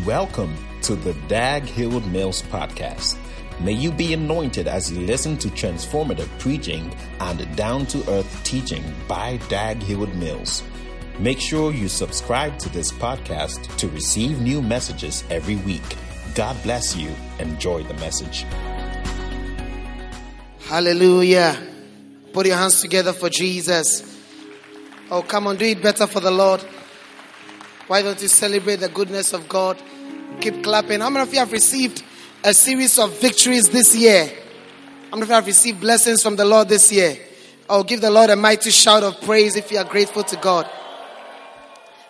Welcome to the Dag Heward-Mills podcast. May you be anointed as you listen to transformative preaching and down to earth teaching by Dag Heward-Mills. Make sure you subscribe to this podcast to receive new messages every week. God bless you. Enjoy the message. Hallelujah. Put your hands together for Jesus. Oh, come on, do it better for the Lord. Why don't you celebrate the goodness of God? Keep clapping. How many of you have received a series of victories this year? How many of you have received blessings from the Lord this year? Oh, give the Lord a mighty shout of praise if you are grateful to God.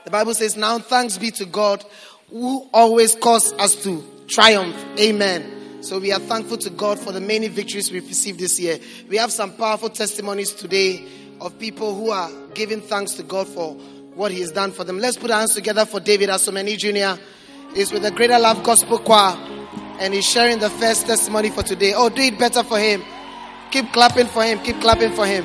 The Bible says, Now thanks be to God who always cause us to triumph. Amen. So we are thankful to God for the many victories we've received this year. We have some powerful testimonies today of people who are giving thanks to God for what He has done for them. Let's put our hands together for David Asomani Jr. He's with the Greater Love Gospel Choir and he's sharing the first testimony for today. Oh, do it better for him. Keep clapping for him. Keep clapping for him.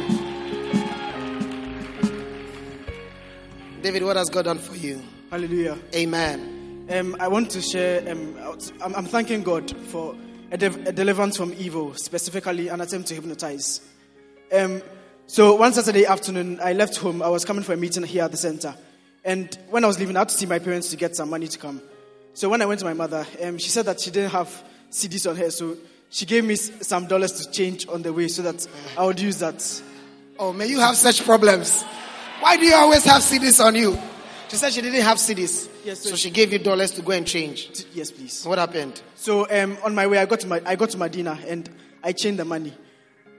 David, what has God done for you? Hallelujah. Amen. Um, I want to share, um, I'm, I'm thanking God for a, de- a deliverance from evil, specifically an attempt to hypnotize. Um, so one Saturday afternoon, I left home. I was coming for a meeting here at the center. And when I was leaving, I had to see my parents to get some money to come. So when I went to my mother, um, she said that she didn't have cedis on her. So she gave me some dollars to change on the way so that I would use that. Oh, may you have such problems. Why do you always have cedis on you? She said she didn't have cedis. Yes, so she gave you dollars to go and change. T- Yes, please. What happened? So um, on my way, I got to my, I got to Medina and I changed the money.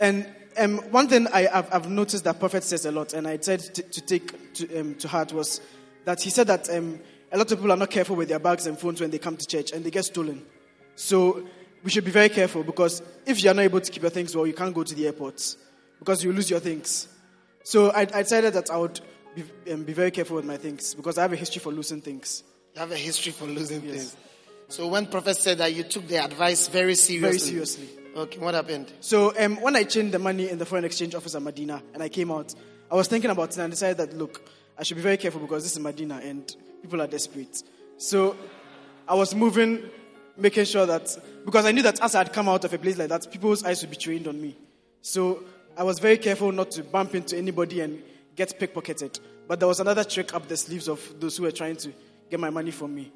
And um, one thing I, have I've noticed that Prophet says a lot, and I tried to, to take to, um, to heart was that he said that um, a lot of people are not careful with their bags and phones when they come to church, and they get stolen. So we should be very careful because if you are not able to keep your things well, you can't go to the airport because you lose your things. So I, I decided that I would be, um, be very careful with my things because I have a history for losing things. You have a history for losing Yes. things. So when Prophet said that you took the advice very seriously. Very seriously. Okay, what happened? So um, when I changed the money in the foreign exchange office at Medina and I came out, I was thinking about it and I decided that look, I should be very careful because this is Medina and people are desperate. So I was moving, making sure that because I knew that as I had come out of a place like that, people's eyes would be trained on me. So I was very careful not to bump into anybody and get pickpocketed. But there was another trick up the sleeves of those who were trying to get my money from me.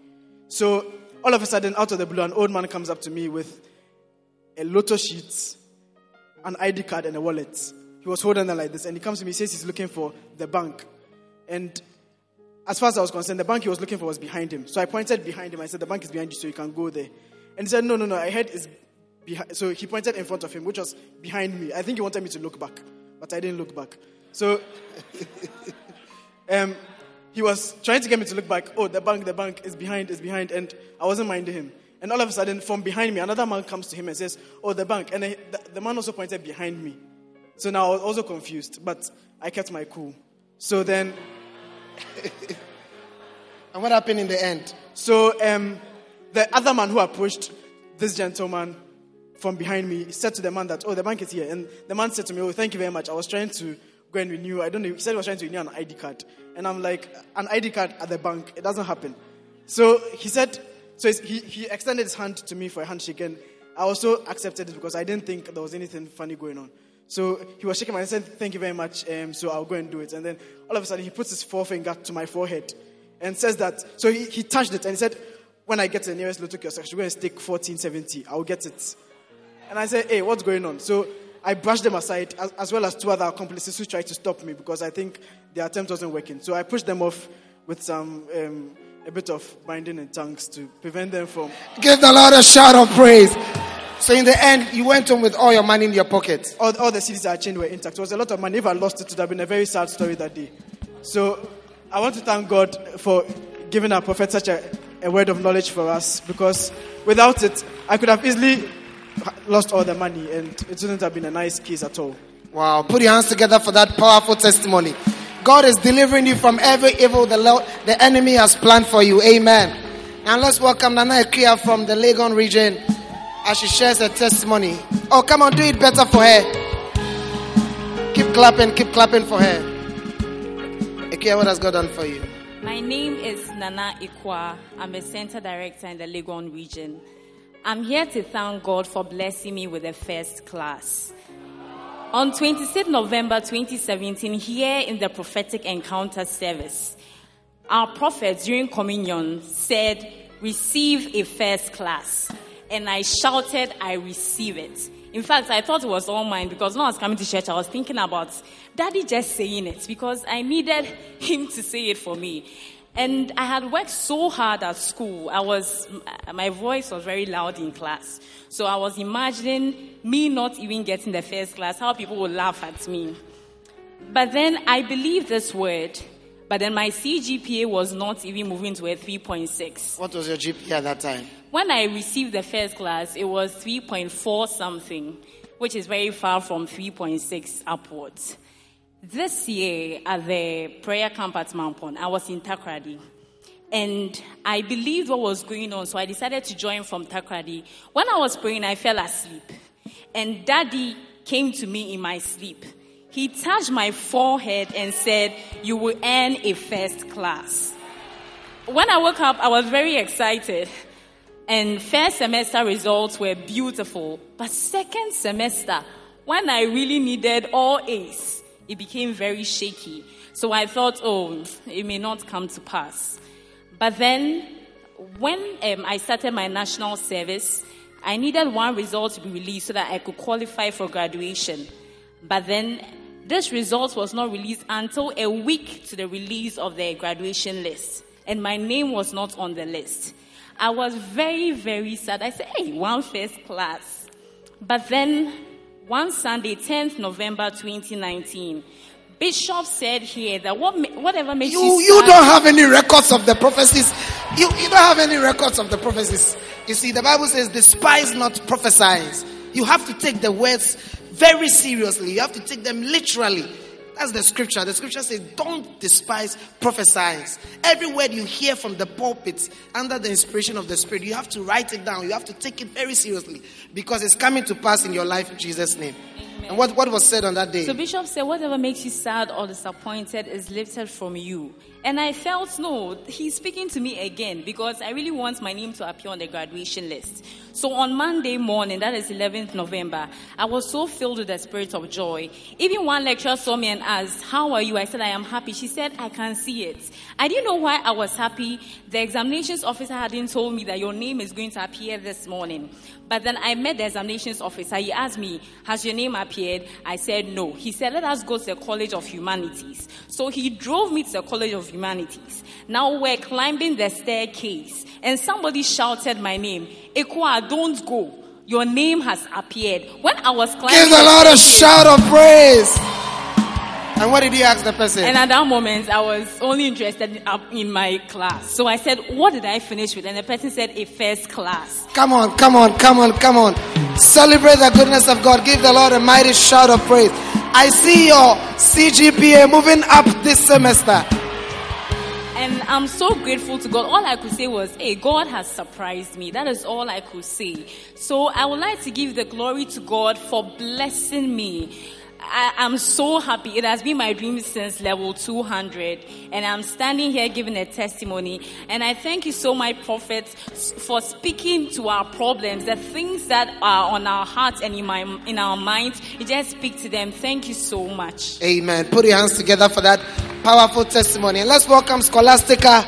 So all of a sudden, out of the blue, an old man comes up to me with a lotto sheet, an ID card, and a wallet. He was holding them like this, and he comes to me, he says he's looking for the bank. And as far as I was concerned, the bank he was looking for was behind him. So I pointed behind him. I said, The bank is behind you, so you can go there. And he said, No, no, no, I heard it's behind. So he pointed in front of him, which was behind me. I think he wanted me to look back, but I didn't look back. So um, he was trying to get me to look back. Oh, the bank, the bank is behind, is behind. And I wasn't minding him. And all of a sudden, from behind me, another man comes to him and says, Oh, the bank. And then the, the man also pointed behind me. So now I was also confused, but I kept my cool. So then, And what happened in the end? so um, the other man who approached this gentleman from behind me said to the man that, Oh, the bank is here. And the man said to me, Oh, thank you very much. I was trying to go and renew. I don't know. He said he was trying to renew an ID card. And I'm like, An ID card at the bank? It doesn't happen. So he said, So he, he extended his hand to me for a handshake. And I also accepted it because I didn't think there was anything funny going on. So he was shaking my hand and said, Thank you very much. Um, so I'll go and do it. And then all of a sudden, he puts his forefinger to my forehead and says that. So he, he touched it and he said, When I get to the nearest lotto kiosk, I should go and stick 1470. I'll get it. And I said, Hey, what's going on? So I brushed them aside, as, as well as two other accomplices who tried to stop me because I think their attempt wasn't working. So I pushed them off with some. Um, a bit of binding in tongues to prevent them from Give the Lord a shout of praise. So in the end, you went home with all your money in your pocket. all, all the cedis I changed were intact. It was a lot of money. If I lost it, it would have been a very sad story that day. So I want to thank God for giving our prophet such a, a word of knowledge for us because without it, I could have easily lost all the money and it wouldn't have been a nice case at all. Wow. Put your hands together for that powerful testimony. God is delivering you from every evil the, Lord, the enemy has planned for you. Amen. Now let's welcome Nana Ekia from the Legon region as she shares her testimony. Oh, come on, do it better for her. Keep clapping, keep clapping for her. Ekia, what has God done for you? My name is Nana Ikwa. I'm a center director in the Legon region. I'm here to thank God for blessing me with a first class. On 26 November 2017, here in the prophetic encounter service, our prophet during communion said, Receive a first class. And I shouted, I receive it. In fact, I thought it was all mine because when I was coming to church, I was thinking about daddy just saying it because I needed him to say it for me. And I had worked so hard at school. I was, my voice was very loud in class. So I was imagining me not even getting the first class, how people would laugh at me. But then I believed this word. But then my CGPA was not even moving to a 3.6. What was your GPA at that time? When I received the first class, it was 3.4 something, which is very far from 3.6 upwards. This year at the prayer camp at Mampon, I was in Takoradi. And I believed what was going on, so I decided to join from Takoradi. When I was praying, I fell asleep. And daddy came to me in my sleep. He touched my forehead and said, You will earn a first class. When I woke up, I was very excited. And first semester results were beautiful. But second semester, when I really needed all A's, it became very shaky. So I thought, oh, it may not come to pass. But then, when um, I started my national service, I needed one result to be released so that I could qualify for graduation. But then, this result was not released until a week to the release of the graduation list. And my name was not on the list. I was very, very sad. I said, hey, one first class. But then, one Sunday, 10th November 2019, Bishop said here that what, whatever makes you. You, you don't have any records of the prophecies. You, you don't have any records of the prophecies. You see, the Bible says, despise not prophesying. You have to take the words very seriously. You have to take them literally. That's the scripture. The scripture says, don't despise prophesying. Every word you hear from the pulpit under the inspiration of the Spirit, you have to write it down. You have to take it very seriously because it's coming to pass in your life in Jesus' name. Amen. And what, what was said on that day? So, Bishop said, whatever makes you sad or disappointed is lifted from you. And I felt, no, he's speaking to me again because I really want my name to appear on the graduation list. So on Monday morning, that is 11th November, I was so filled with the spirit of joy. Even one lecturer saw me and asked, How are you? I said, I am happy. She said, I can see it. I didn't know why I was happy. The examinations officer hadn't told me that your name is going to appear this morning. But then I met the examinations officer. He asked me, Has your name appeared? I said, No. He said, Let us go to the College of Humanities. So he drove me to the College of Humanities. Now we're climbing the staircase, and somebody shouted my name. Ikwa, don't go. Your name has appeared. When I was climbing, give the Lord a shout of praise. And what did he ask the person? And at that moment, I was only interested in my class. So I said, What did I finish with? And the person said, A first class. Come on, come on, come on, come on. Celebrate the goodness of God. Give the Lord a mighty shout of praise. I see your CGPA moving up this semester. And I'm so grateful to God. All I could say was, hey, God has surprised me. That is all I could say. So I would like to give the glory to God for blessing me. I, am so happy. It has been my dream since level 200. And I'm standing here giving a testimony. And I thank you so much, Prophet, for speaking to our problems, the things that are on our hearts and in, my, in our minds. You just speak to them. Thank you so much. Amen. Put your hands together for that powerful testimony. And let's welcome Scholastica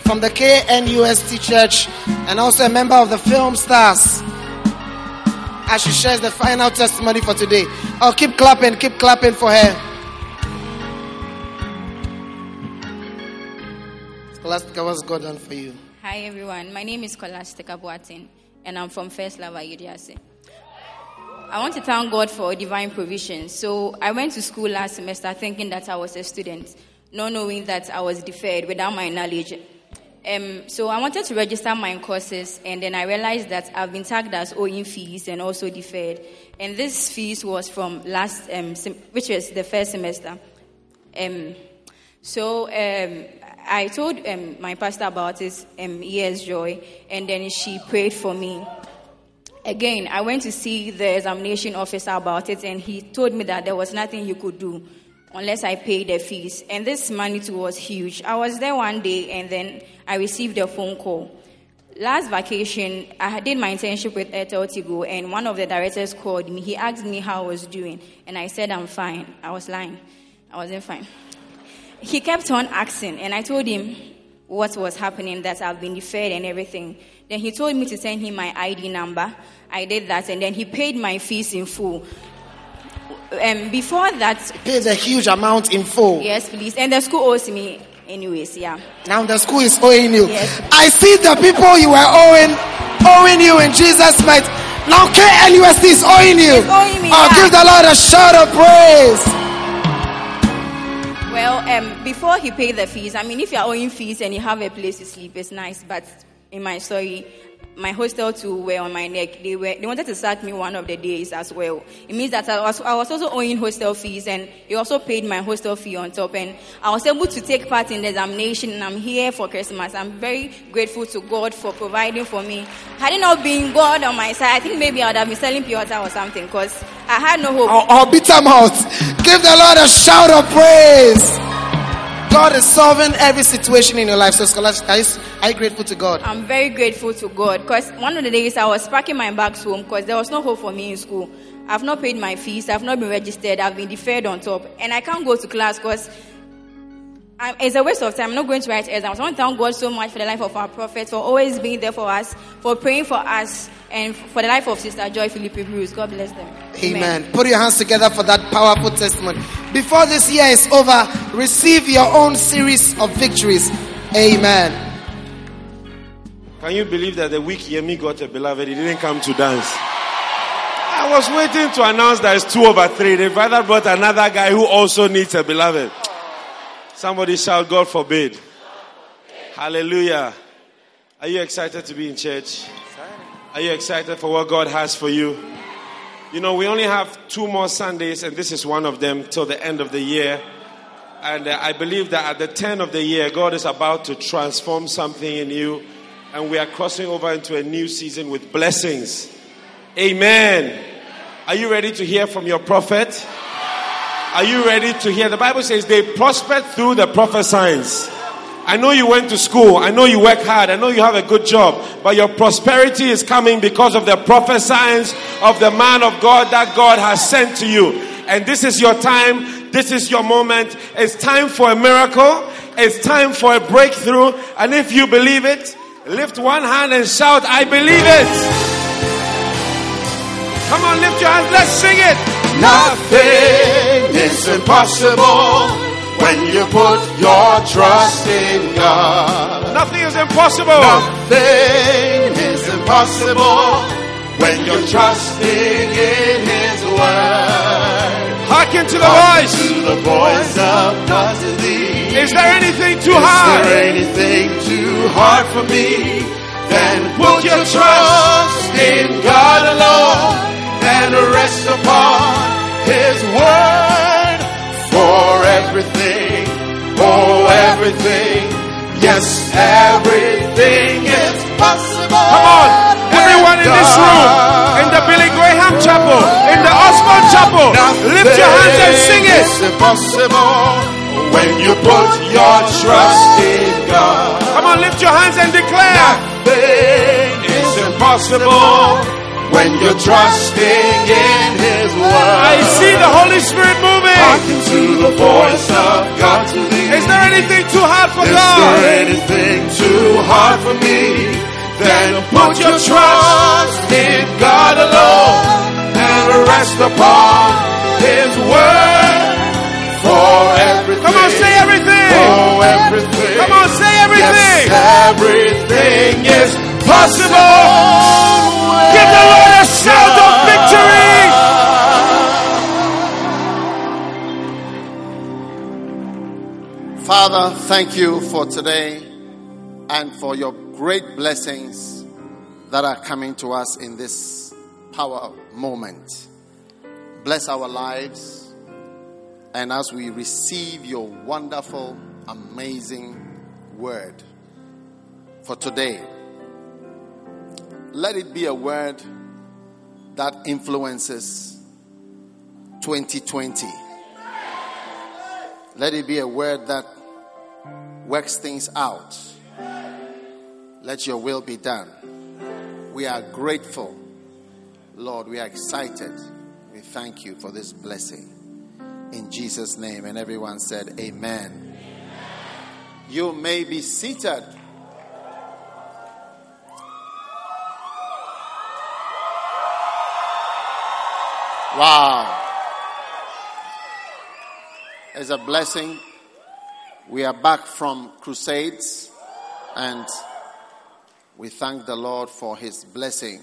from the KNUST Church and also a member of the Film Stars as she shares the final testimony for today. Oh, keep clapping, keep clapping for her. Scholastica, what's God done for you? Hi, everyone. My name is Scholastica Boatin, and I'm from First Love Ayeduase. I want to thank God for divine provision. So, I went to school last semester thinking that I was a student, not knowing that I was deferred without my knowledge um, so I wanted to register my courses, and then I realized that I've been tagged as owing fees and also deferred. And this fees was from last, um, sem- which was the first semester. Um, so um, I told um, my pastor about it, um, ES Joy, and then she prayed for me. Again, I went to see the examination officer about it, and he told me that there was nothing he could do unless I paid the fees. And this money too was huge. I was there one day, and then I received a phone call. Last vacation, I did my internship with Airtel Tigo, and one of the directors called me. He asked me how I was doing, and I said I'm fine. I was lying. I wasn't fine. He kept on asking, and I told him what was happening, that I've been deferred and everything. Then he told me to send him my ID number. I did that, and then he paid my fees in full. Um, before that, he Pays a huge amount in full. yes, please. And the school owes me, anyways. Yeah. Now the school is owing you. Yes. I see the people you were owing, owing you in Jesus' might. Now KNUST is owing you. It's owing me, Oh, yeah. give the Lord a shout of praise. Well, um, before he paid the fees, I mean, if you're owing fees and you have a place to sleep, it's nice. But in my story, my hostel too were on my neck. They were they wanted to sack me one of the days as well. It means that I was I was also owing hostel fees, and he also paid my hostel fee on top. And I was able to take part in the examination, and I'm here for Christmas. I'm very grateful to God for providing for me. Had it not been God on my side, I think maybe I would have been selling pure or something, because I had no hope. Or, or bitter mouth. Give the Lord a shout of praise. God is solving every situation in your life. So, Scholastic, are you, are you grateful to God? I'm very grateful to God because one of the days I was packing my bags home because there was no hope for me in school. I've not paid my fees, I've not been registered, I've been deferred on top, and I can't go to class because it's a waste of time. I'm not going to write exams. I want to thank God so much for the life of our prophet, for always being there for us, for praying for us, and for the life of Sister Joy Philippi Bruce. God bless them. Amen. Put your hands together for that powerful testimony. Before this year is over, receive your own series of victories. Amen. Can you believe that the week Yemi got a beloved, he didn't come to dance? I was waiting to announce that it's two over three. The father brought another guy who also needs a beloved. Somebody shout, God forbid. Hallelujah. Are you excited to be in church? Are you excited for what God has for you? You know, we only have two more Sundays, and this is one of them till the end of the year. And uh, I believe that at the 10 of the year, God is about to transform something in you. And we are crossing over into a new season with blessings. Amen. Are you ready to hear from your prophet? Are you ready to hear? The Bible says they prospered through the prophesyings. I know you went to school. I know you work hard. I know you have a good job. But your prosperity is coming because of the prophesyings of the man of God that God has sent to you. And this is your time. This is your moment. It's time for a miracle. It's time for a breakthrough. And if you believe it, lift one hand and shout, I believe it. Come on, lift your hands. Let's sing it. Nothing is impossible when you put your trust in God. Nothing is impossible. Nothing is impossible when you're trusting in His word. Hearken to the Hearken voice. To the voice of God to. Is there anything too Is hard? Is there anything too hard for me? Then put your trust in God alone and rest upon His word for everything. Oh, everything. Yes, everything is possible. Come on, everyone in this room, in the Billy Graham Chapel, in the Osborn Chapel, lift your hands and sing it. It's impossible when you put your trust in God. Come on, lift your hands and declare. Nothing is impossible when you're trusting in His word. I see the Holy Spirit moving. Hearken to the voice of God to thee. Is there anything too hard for Is God? Is there anything too hard for me? Then put your trust in God alone and rest upon His word for everything. Come on, say everything. For everything. Come on, say everything. Yes, everything is possible. Give the Lord a shout of victory. Father, thank you for today and for your great blessings that are coming to us in this power moment. Bless our lives, and as we receive your wonderful, amazing word for today, let it be a word that influences 2020. Let it be a word that works things out Let your will be done. We are grateful. Lord, we are excited. We thank you for this blessing. In Jesus' name. And everyone said, Amen. Amen. You may be seated. Wow. It's a blessing. We are back from crusades and we thank the Lord for his blessing.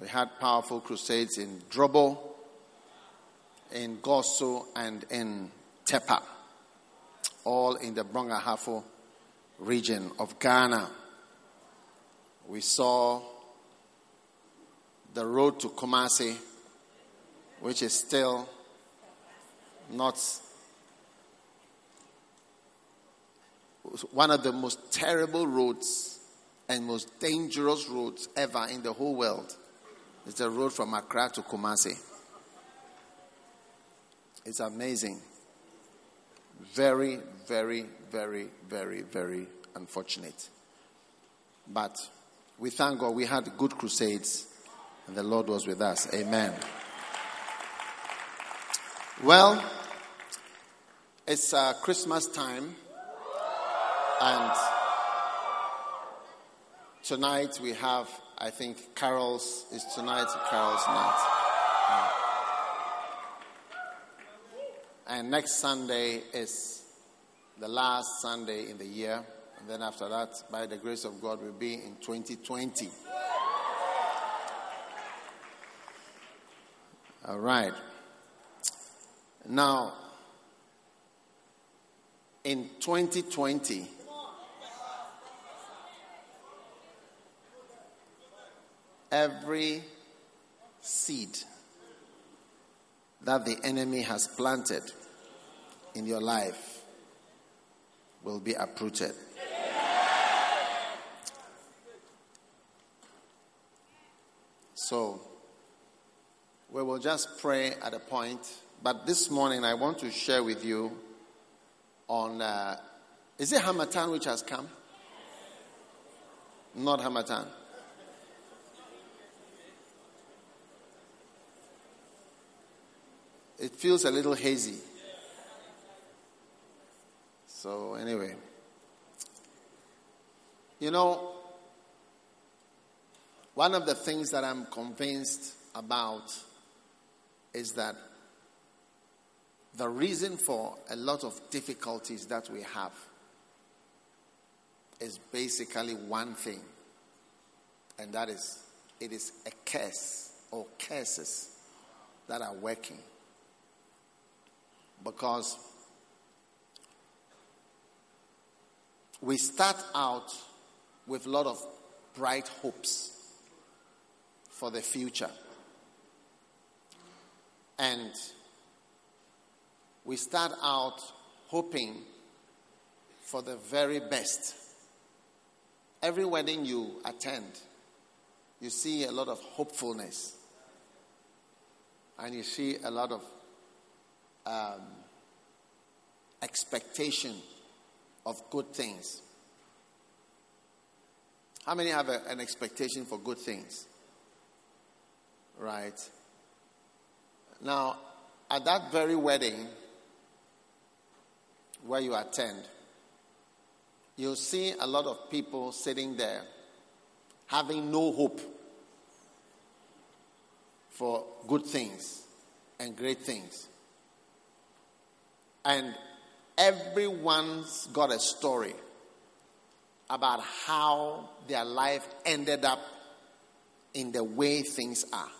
We had powerful crusades in Drobo, in Goaso, and in Tepa, all in the Brong-Ahafo region of Ghana. We saw the road to Kumasi which is still not one of the most terrible roads and most dangerous roads ever in the whole world. It's the road from Accra to Kumasi. It's amazing. Very, very, very, very, very unfortunate. But we thank God we had good crusades and the Lord was with us. Amen. Well, it's uh, Christmas time, and tonight we have, I think, carols. Is tonight carols night? And next Sunday is the last Sunday in the year, and then after that, by the grace of God, we'll be in 2020. All right. Now, in 2020, every seed that the enemy has planted in your life will be uprooted. So, we will just pray at a point but this morning I want to share with you on uh, is it Harmattan which has come? Not Harmattan. It feels a little hazy. So, anyway, you know, one of the things that I'm convinced about is that the reason for a lot of difficulties that we have is basically one thing, and that is it is a curse or curses that are working. Because we start out with a lot of bright hopes for the future. And we start out hoping for the very best. Every wedding you attend, you see a lot of hopefulness. And you see a lot of um, expectation of good things. How many have a, an expectation for good things? Right? Now, at that very wedding, where you attend, you'll see a lot of people sitting there having no hope for good things and great things. And everyone's got a story about how their life ended up in the way things are.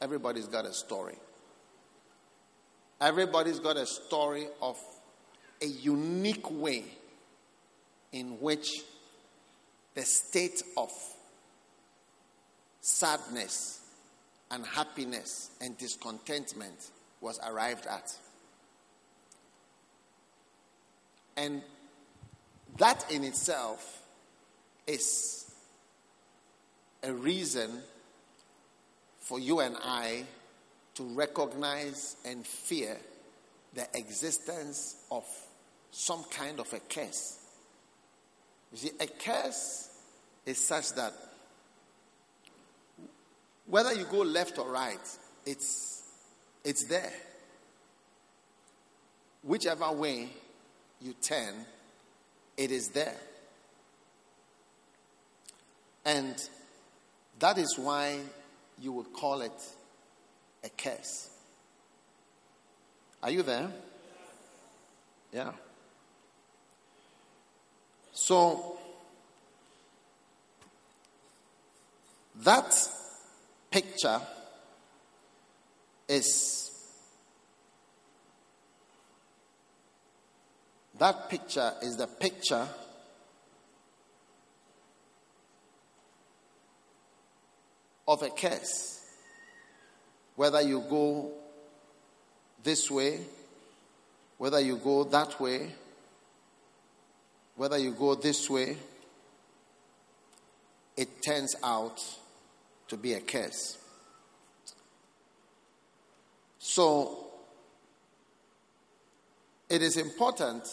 Everybody's got a story. Everybody's got a story of a unique way in which the state of sadness and happiness and discontentment was arrived at. And that in itself is a reason for you and I to recognize and fear the existence of some kind of a curse You see, a curse is such that whether you go left or right, it's, it's there. Whichever way you turn, it is there. And that is why you would call it a curse. Are you there? Yeah. So, that picture is that picture is the picture of a curse. Whether you go this way, whether you go that way, whether you go this way, it turns out to be a curse. So, it is important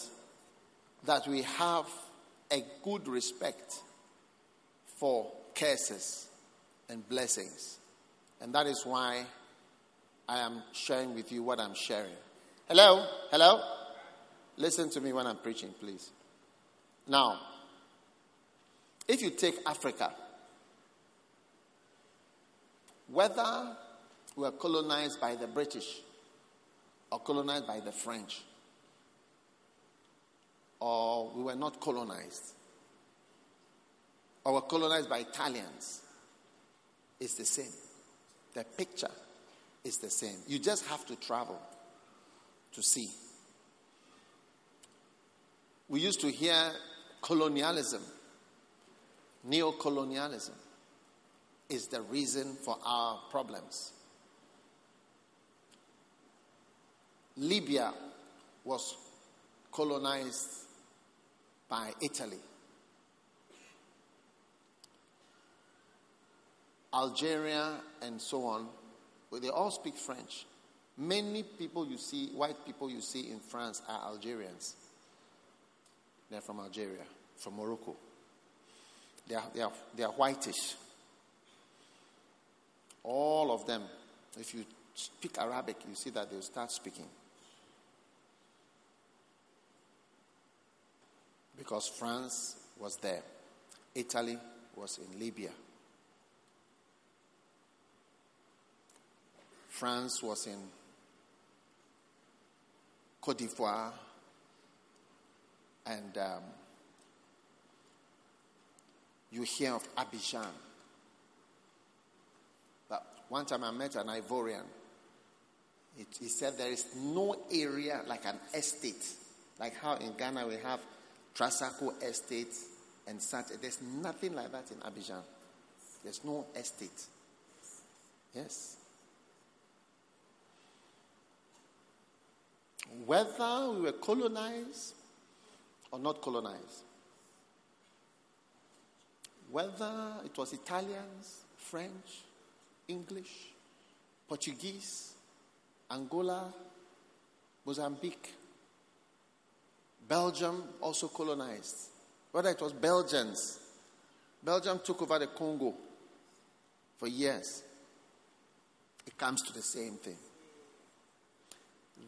that we have a good respect for curses and blessings. And that is why I am sharing with you what I'm sharing. Hello? Hello? Listen to me when I'm preaching, please. Now, if you take Africa, whether we were colonized by the British or colonized by the French, or we were not colonized, or were colonized by Italians, it's the same. The picture is the same. You just have to travel to see. We used to hear colonialism, neo-colonialism is the reason for our problems. Libya was colonized by Italy. Algeria and so on, they all speak French. Many people you see, white people you see in France, are Algerians. They're from Algeria, from Morocco. They are, they are, they are whitish. All of them. If you speak Arabic, you see that they'll start speaking. Because France was there, Italy was in Libya. France was in Cote d'Ivoire, and um, you hear of Abidjan. But one time I met an Ivorian. It, he said there is no area like an estate, like how in Ghana we have Trasacco Estate and such. There's nothing like that in Abidjan. There's no estate. Yes. Whether we were colonized or not colonized, whether it was Italians, French, English, Portuguese, Angola, Mozambique, Belgium also colonized. Whether it was Belgians, Belgium took over the Congo for years. It comes to the same thing.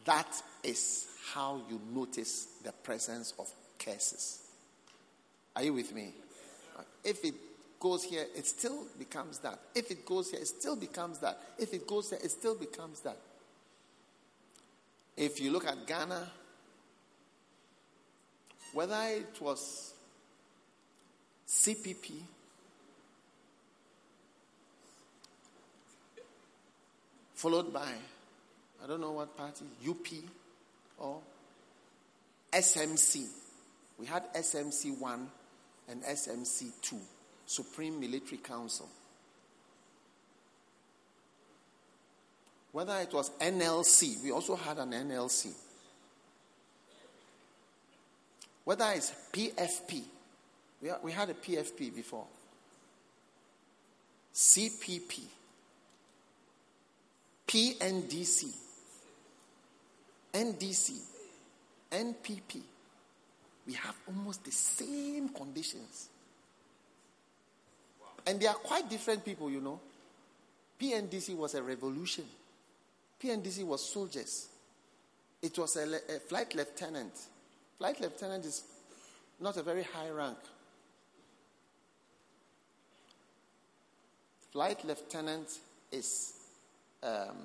That is how you notice the presence of curses. Are you with me? If it goes here, it still becomes that. If it goes here, it still becomes that. If it goes here, it still becomes that. If you look at Ghana, whether it was CPP, followed by, I don't know what party, UP, or SMC. We had SMC 1 and SMC 2, Supreme Military Council. Whether it was NLC, we also had an NLC. Whether it's PFP, we, we had a PFP before. CPP, PNDC, NDC, NPP, we have almost the same conditions. And they are quite different people, you know. PNDC was a revolution. PNDC was soldiers. It was a, a flight lieutenant. Flight lieutenant is not a very high rank. Flight lieutenant is, um,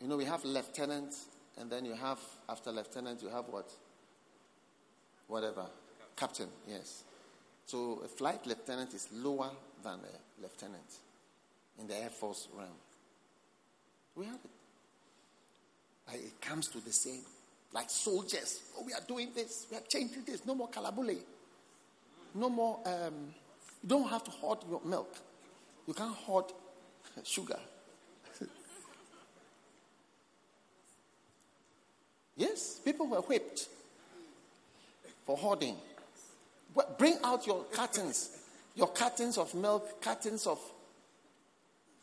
you know, we have lieutenant, and then you have, after lieutenant, you have what? Whatever. Captain, yes. So a flight lieutenant is lower than a lieutenant in the Air Force realm. We have it. Like it comes to the same. Like soldiers. Oh, we are doing this. We are changing this. No more kalabule. No more. Um, you don't have to hoard your milk. You can't hoard sugar. yes, people were whipped for hoarding. Bring out your cartons, your cartons of milk, cartons of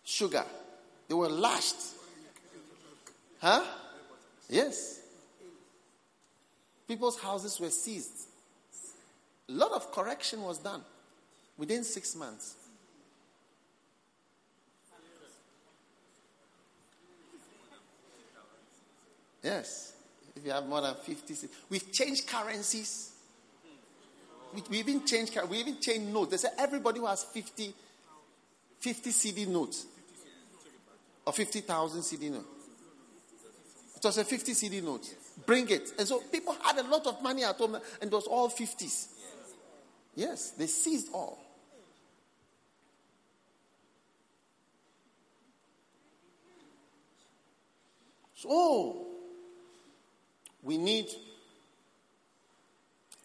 sugar. They were lashed. Huh? Yes. People's houses were seized. A lot of correction was done within six months. Yes. If you have more than 50, we've changed currencies. We, even changed, we even changed notes. They said everybody who has 50, 50 cedi notes or 50,000 cedi notes it was a 50 cedi note. Bring it. And so people had a lot of money at home, and it was all 50s. Yes, they seized all. So, we need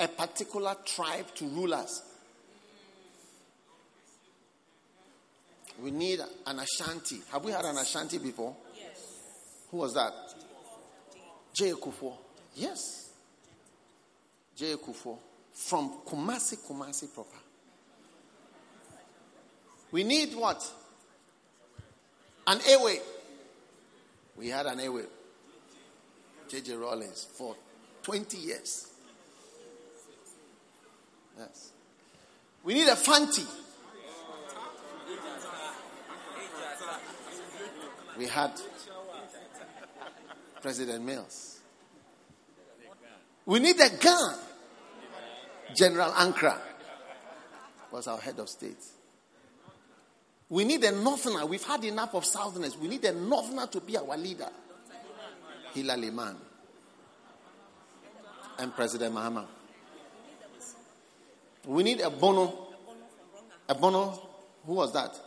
a particular tribe to rule us. We need an Ashanti. Have we had an Ashanti before? Yes. Who was that? J. Kufuor. Yes. J. Kufuor. From Kumasi, Kumasi proper. We need what? An Ewe. We had an Ewe. J.J. Rawlings for 20 years. Yes. We need a Fanti. We had President Mills. We need a gun. General Ankrah was our head of state. We need a northerner. We've had enough of southerners. We need a northerner to be our leader. Hilla Limann and President Mahama. We need a Bono. A Bono. Who was that?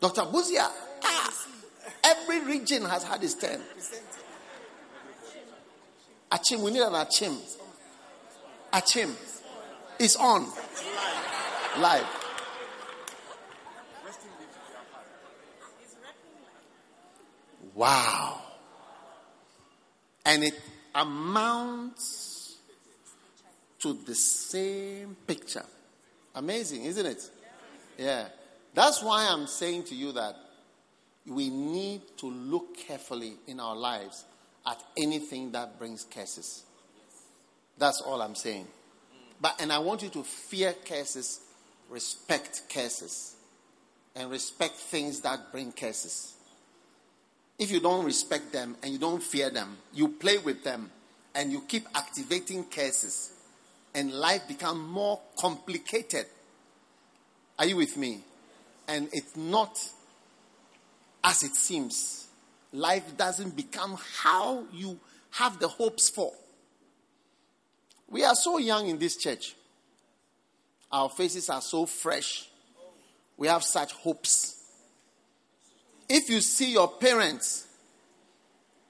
Dr. Busia. Ah, every region has had its turn. Achim, we need an Achim. Achim is on. Live. Wow. And it amounts to the same picture. Amazing, isn't it? Yeah. That's why I'm saying to you that we need to look carefully in our lives at anything that brings curses. That's all I'm saying. But and I want you to fear curses, respect curses, and respect things that bring curses. If you don't respect them and you don't fear them, you play with them and you keep activating curses, and life become more complicated. Are you with me? And it's not as it seems life doesn't become how you have the hopes for. We are so young in this church. Our faces are so fresh. We have such hopes. If you see your parents,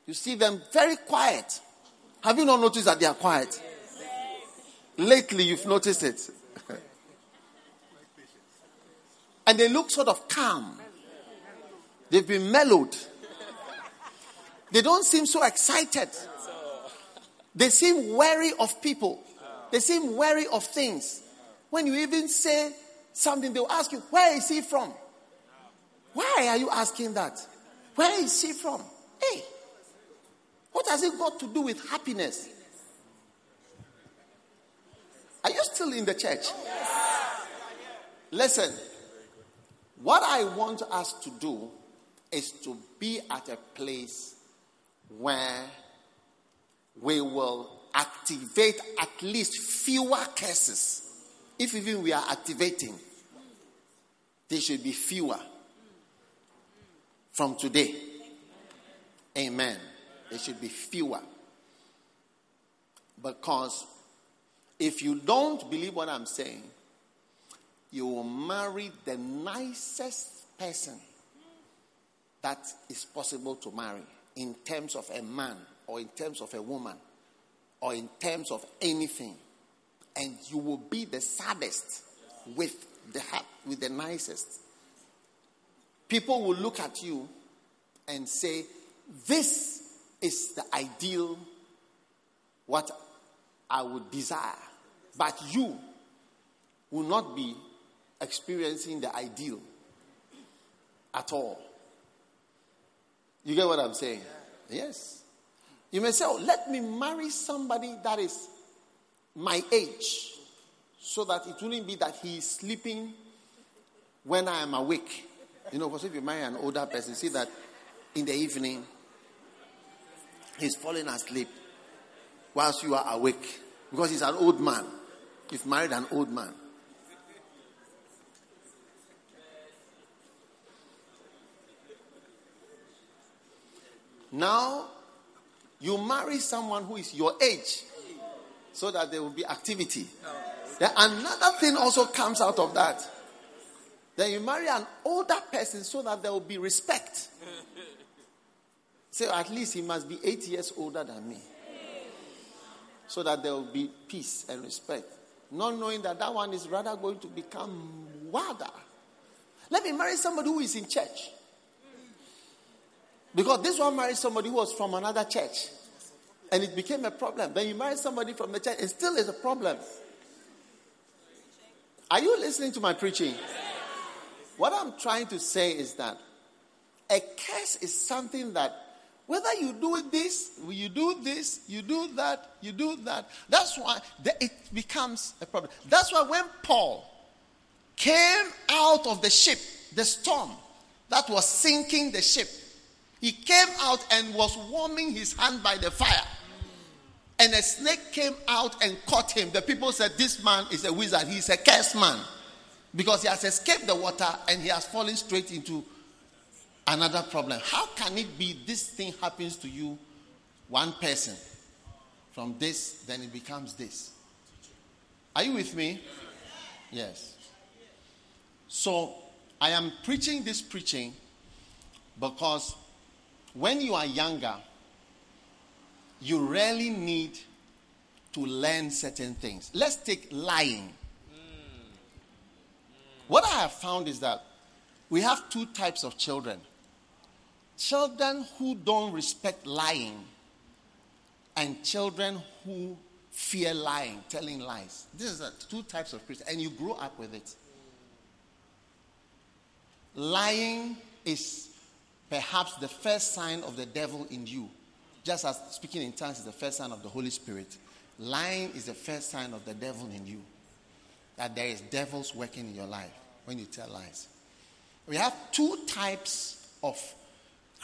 you see them very quiet. Have you not noticed that they are quiet? Lately, you've noticed it. and they look sort of calm. They've been mellowed. They don't seem so excited. They seem wary of people. They seem wary of things. When you even say something, they'll ask you, Where is he from? Why are you asking that? Where is he from? Hey, what has it got to do with happiness? Settle in the church. Listen, what I want us to do is to be at a place where we will activate at least fewer cases. If even we are activating, there should be fewer from today. Amen. There should be fewer. Because if you don't believe what I'm saying, you will marry the nicest person that is possible to marry in terms of a man or in terms of a woman or in terms of anything. And you will be the saddest with the with the nicest. People will look at you and say, This is the ideal, what I would desire. But you will not be experiencing the ideal at all. You get what I'm saying? Yes. You may say, oh, let me marry somebody that is my age so that it wouldn't be that he is sleeping when I am awake. You know, because if you marry an older person, see that in the evening he's falling asleep whilst you are awake because he's an old man. You've married an old man. Now, you marry someone who is your age so that there will be activity. Then another thing also comes out of that. Then you marry an older person so that there will be respect. So at least he must be eight years older than me. So that there will be peace and respect. Not knowing that that one is rather going to become wilder. Let me marry somebody who is in church. Because this one married somebody who was from another church. And it became a problem. Then you marry somebody from the church, it still is a problem. Are you listening to my preaching? What I'm trying to say is that a curse is something that whether you do this, you do this, you do that, you do that, that's why it becomes a problem. That's why when Paul came out of the ship, the storm that was sinking the ship, he came out and was warming his hand by the fire. And a snake came out and caught him. The people said, This man is a wizard. He's a cursed man. Because he has escaped the water and he has fallen straight into another problem. How can it be this thing happens to you, one person? From this, then it becomes this. Are you with me? Yes. So, I am preaching this preaching because when you are younger, you really need to learn certain things. Let's take lying. What I have found is that we have two types of children children who don't respect lying, and children who fear lying, telling lies. These are two types of Christians, and you grow up with it. Lying is perhaps the first sign of the devil in you. Just as speaking in tongues is the first sign of the Holy Spirit, lying is the first sign of the devil in you. That there is devils working in your life when you tell lies. We have two types of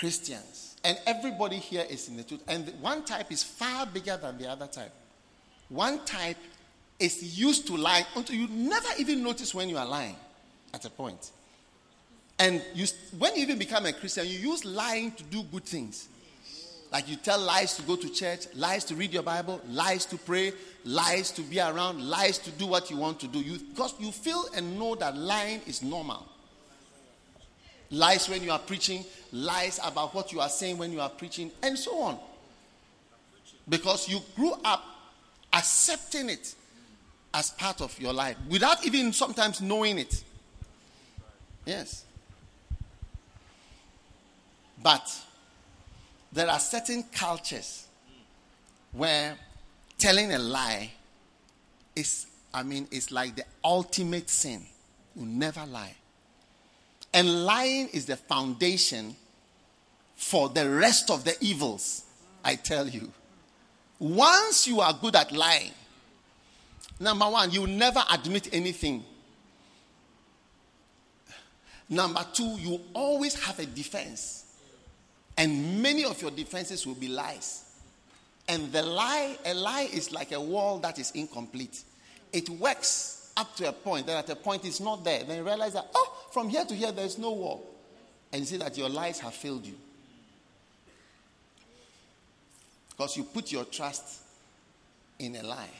Christians, and everybody here is in the truth. And one type is far bigger than the other type. One type is used to lie until you never even notice when you are lying at a point. And you, when you even become a Christian, you use lying to do good things. Like you tell lies to go to church, lies to read your Bible, lies to pray, lies to be around, lies to do what you want to do. You, because you feel and know that lying is normal. Lies when you are preaching, lies about what you are saying when you are preaching, and so on. Because you grew up accepting it as part of your life without even sometimes knowing it. Yes. But there are certain cultures where telling a lie is, I mean, it's like the ultimate sin. You never lie. And lying is the foundation for the rest of the evils, I tell you. Once you are good at lying, Number one, you never admit anything. Number two, you always have a defense. And many of your defenses will be lies. And the lie, a lie is like a wall that is incomplete. It works up to a point, then at a point it's not there. Then you realize that, oh, from here to here there's no wall. And you see that your lies have failed you. Because you put your trust in a lie.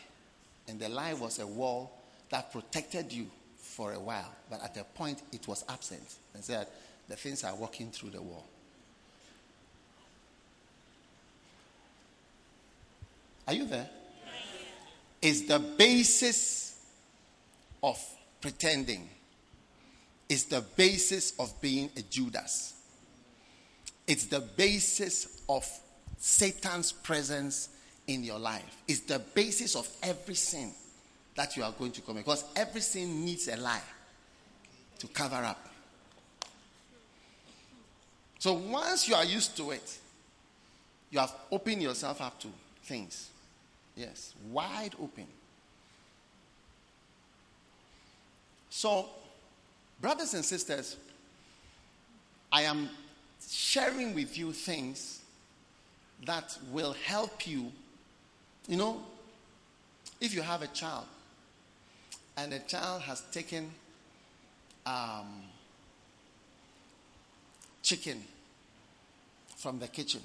And the lie was a wall that protected you for a while. But at a point, it was absent. And said, the things are walking through the wall. Are you there? Is the basis of pretending. Is the basis of being a Judas. It's the basis of Satan's presence in your life. It's the basis of every sin that you are going to commit. Because every sin needs a lie to cover up. So once you are used to it, you have opened yourself up to things. Yes, wide open. So, brothers and sisters, I am sharing with you things that will help you. You know, if you have a child and the child has taken um, chicken from the kitchen,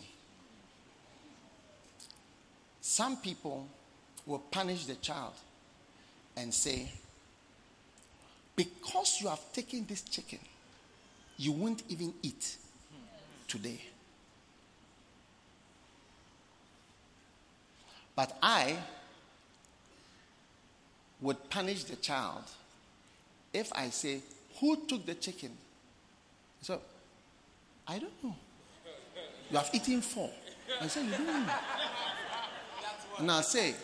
some people will punish the child and say, Because you have taken this chicken, you won't even eat today. But I would punish the child if I say, Who took the chicken? So, I don't know. You have eaten four. I say, You don't know. I'll say,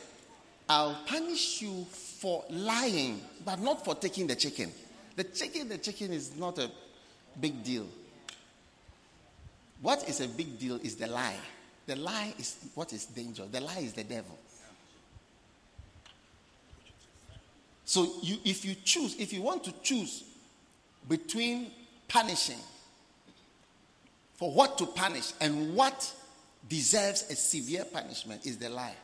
I'll punish you for lying, but not for taking the chicken. The chicken, the chicken is not a big deal. What is a big deal is the lie. The lie is what is danger. The lie is the devil. So you, if you choose, if you want to choose between punishing for what to punish and what deserves a severe punishment is the lie.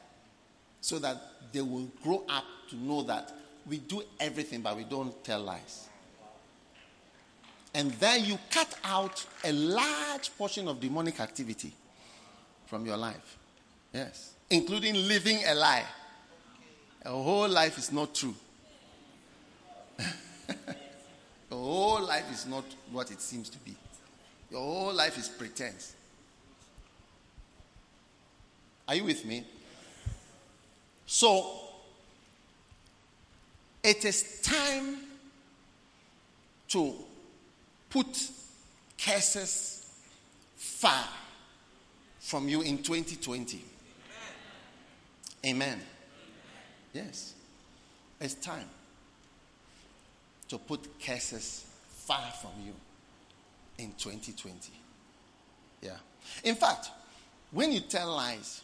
So that they will grow up to know that we do everything, but we don't tell lies. And then you cut out a large portion of demonic activity from your life. Yes. Including living a lie. A whole life is not true. Your whole life is not what it seems to be. Your whole life is pretense. Are you with me? So, it is time to put curses far from you in 2020. Amen. Amen. Yes. It's time to put curses far from you in 2020. Yeah. In fact, when you tell lies,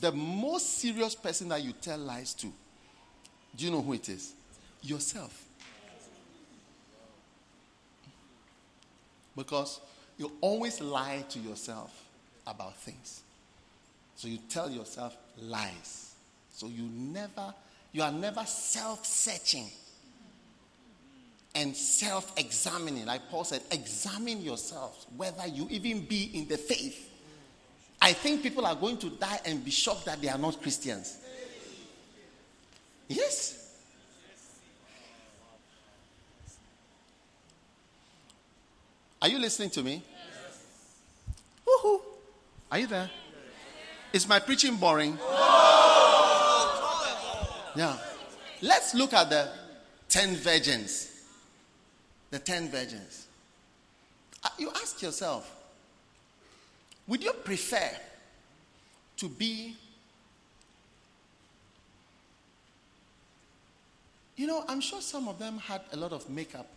the most serious person that you tell lies to, do you know who it is? Yourself. Because you always lie to yourself about things. So you tell yourself lies. So you never, you are never self searching and self examining. Like Paul said, examine yourself whether you even be in the faith. I think people are going to die and be shocked that they are not Christians. Yes. Are you listening to me? Yes. Woohoo. Are you there? Is my preaching boring? Yeah. Let's look at the 10 virgins the ten virgins. Uh, you ask yourself, would you prefer to be, you know, I'm sure some of them had a lot of makeup.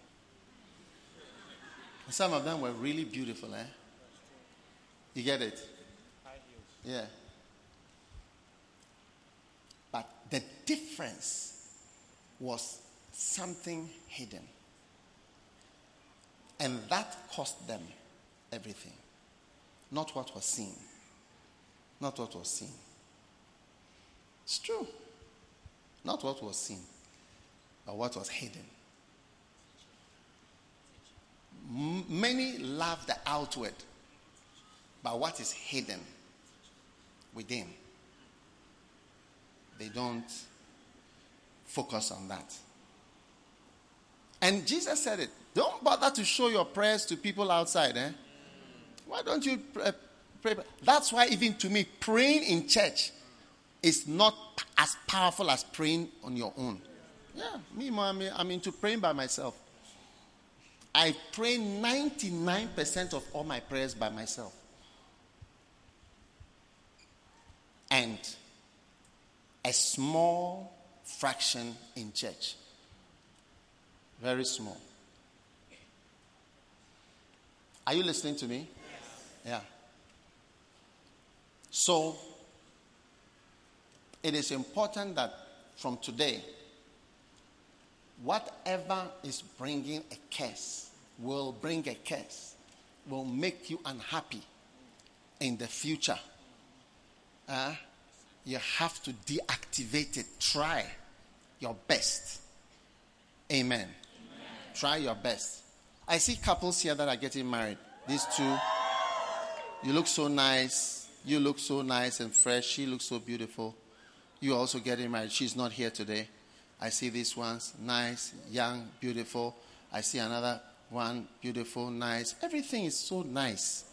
Some of them were really beautiful, eh? You get it? Yeah. But the difference was something hidden. And that cost them everything. Not what was seen. Not what was seen. It's true. Not what was seen, but what was hidden. Many love the outward, but what is hidden within, they don't focus on that. And Jesus said it. Don't bother to show your prayers to people outside. Eh? Why don't you pray, pray? That's why, even to me, praying in church is not as powerful as praying on your own. Yeah, me, mommy, I'm into praying by myself. I pray 99% of all my prayers by myself. And a small fraction in church. Very small. Are you listening to me? Yeah. So, it is important that from today, whatever is bringing a curse will bring a curse, will make you unhappy in the future. Uh, you have to deactivate it. Try your best. Amen. Amen. Try your best. I see couples here that are getting married. These two, you look so nice. You look so nice and fresh. She looks so beautiful. You also getting married. She's not here today. I see these ones, nice, young, beautiful. I see another one, beautiful, nice. Everything is so nice.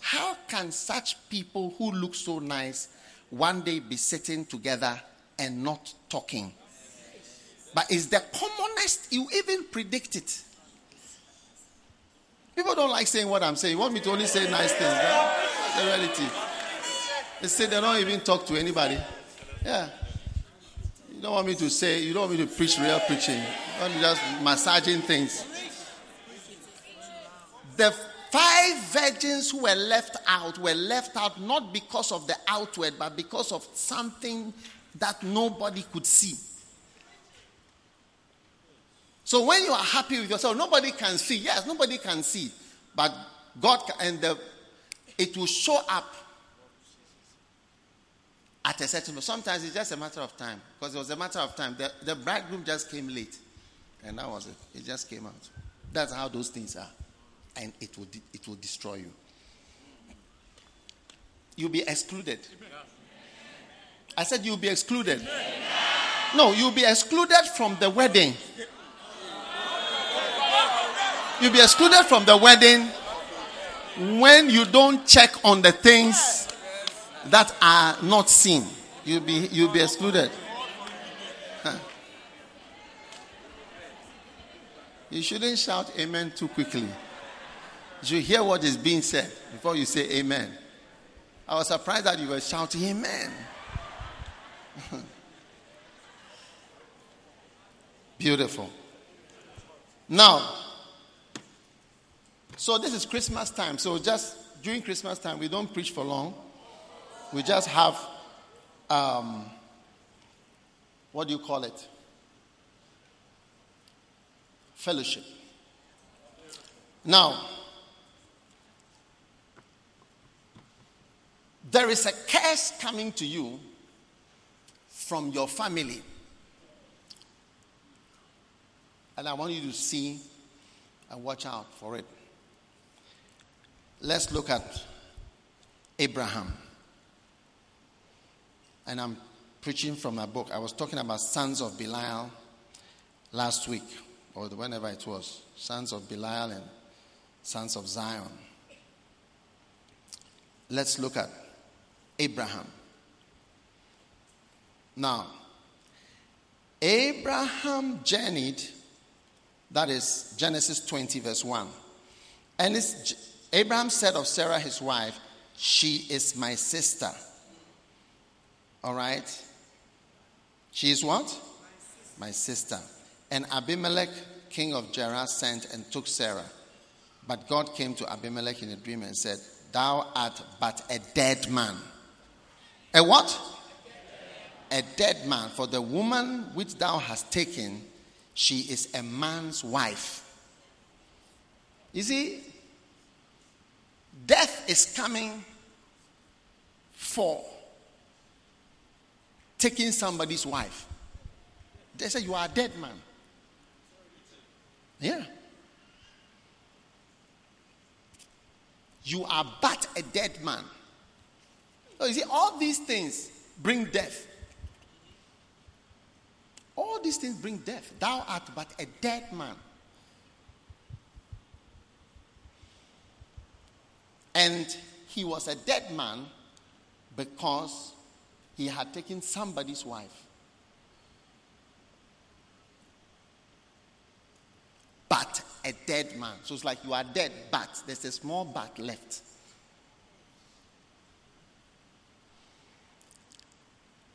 How can such people who look so nice one day be sitting together and not talking? But it's the commonest, you even predict it. People don't like saying what I'm saying. You want me to only say nice things. That's the reality. They say they don't even talk to anybody. Yeah. You don't want me to say, you don't want me to preach real preaching. You just massaging things. The five virgins who were left out were left out not because of the outward, but because of something that nobody could see. So when you are happy with yourself, nobody can see. Yes, nobody can see. But God and the, it will show up at a certain. Sometimes it's just a matter of time. Because it was a matter of time. The, the bridegroom just came late. And that was it. It just came out. That's how those things are. And it will, it will destroy you. You'll be excluded. I said you'll be excluded. No, you'll be excluded from the wedding. You'll be excluded from the wedding when you don't check on the things that are not seen. You'll be, you'll be excluded. You shouldn't shout amen too quickly. You hear what is being said before you say amen. I was surprised that you were shouting amen. Beautiful. Now, so this is Christmas time. So just during Christmas time, we don't preach for long. We just have, um, what do you call it? Fellowship. Now, there is a curse coming to you from your family. And I want you to see and watch out for it. Let's look at Abraham. And I'm preaching from a book. I was talking about sons of Belial last week, or whenever it was. Sons of Belial and sons of Zion. Let's look at Abraham. Now, Abraham journeyed, that is Genesis 20, verse 1. And Abraham said of Sarah, his wife, She is my sister. All right? She is what? My sister. And Abimelech, king of Gerar, sent and took Sarah. But God came to Abimelech in a dream and said, Thou art but a dead man. A what? A dead man. For the woman which thou hast taken she is a man's wife. You see, death is coming for taking somebody's wife. They say you are a dead man. Yeah. You are but a dead man. So you see, all these things bring death. All these things bring death. Thou art but a dead man. And he was a dead man because he had taken somebody's wife. But a dead man. So it's like you are dead, but there's a small but left.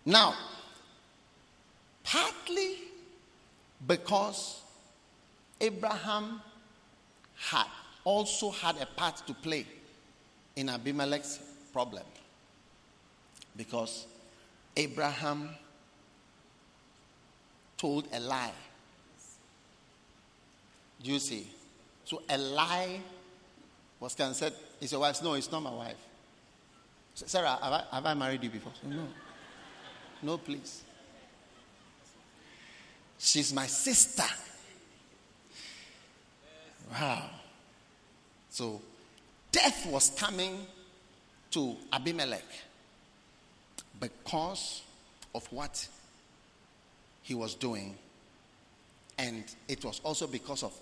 Now, partly because Abraham had also had a part to play in Abimelech's problem. Because Abraham told a lie. Do you see? So a lie was considered. Is your wife? No, it's not my wife. Sarah, have I, have I married you before? No. No, please. She's my sister. Wow. So death was coming to Abimelech because of what he was doing. And it was also because of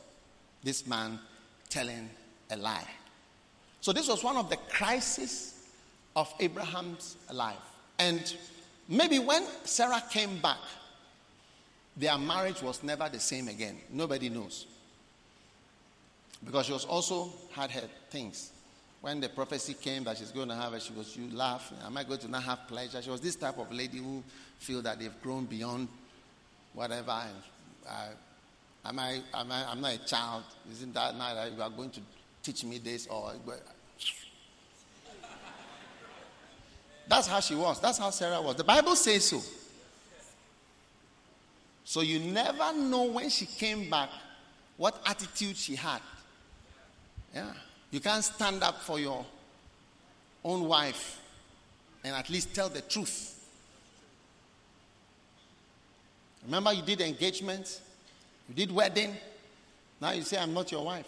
this man telling a lie. So, this was one of the crises of Abraham's life. And maybe when Sarah came back, their marriage was never the same again. Nobody knows. Because she was also had her things. When the prophecy came that she's going to have it, she was, you laugh. Am I going to not have pleasure? She was this type of lady who feel that they've grown beyond whatever. Am I, am I, I'm not a child. Isn't that now that you are going to teach me this or. That's how she was. That's how Sarah was. The Bible says so. So you never know when she came back what attitude she had. Yeah. You can't stand up for your own wife and at least tell the truth. Remember, you did engagement, you did wedding. Now you say, I'm not your wife.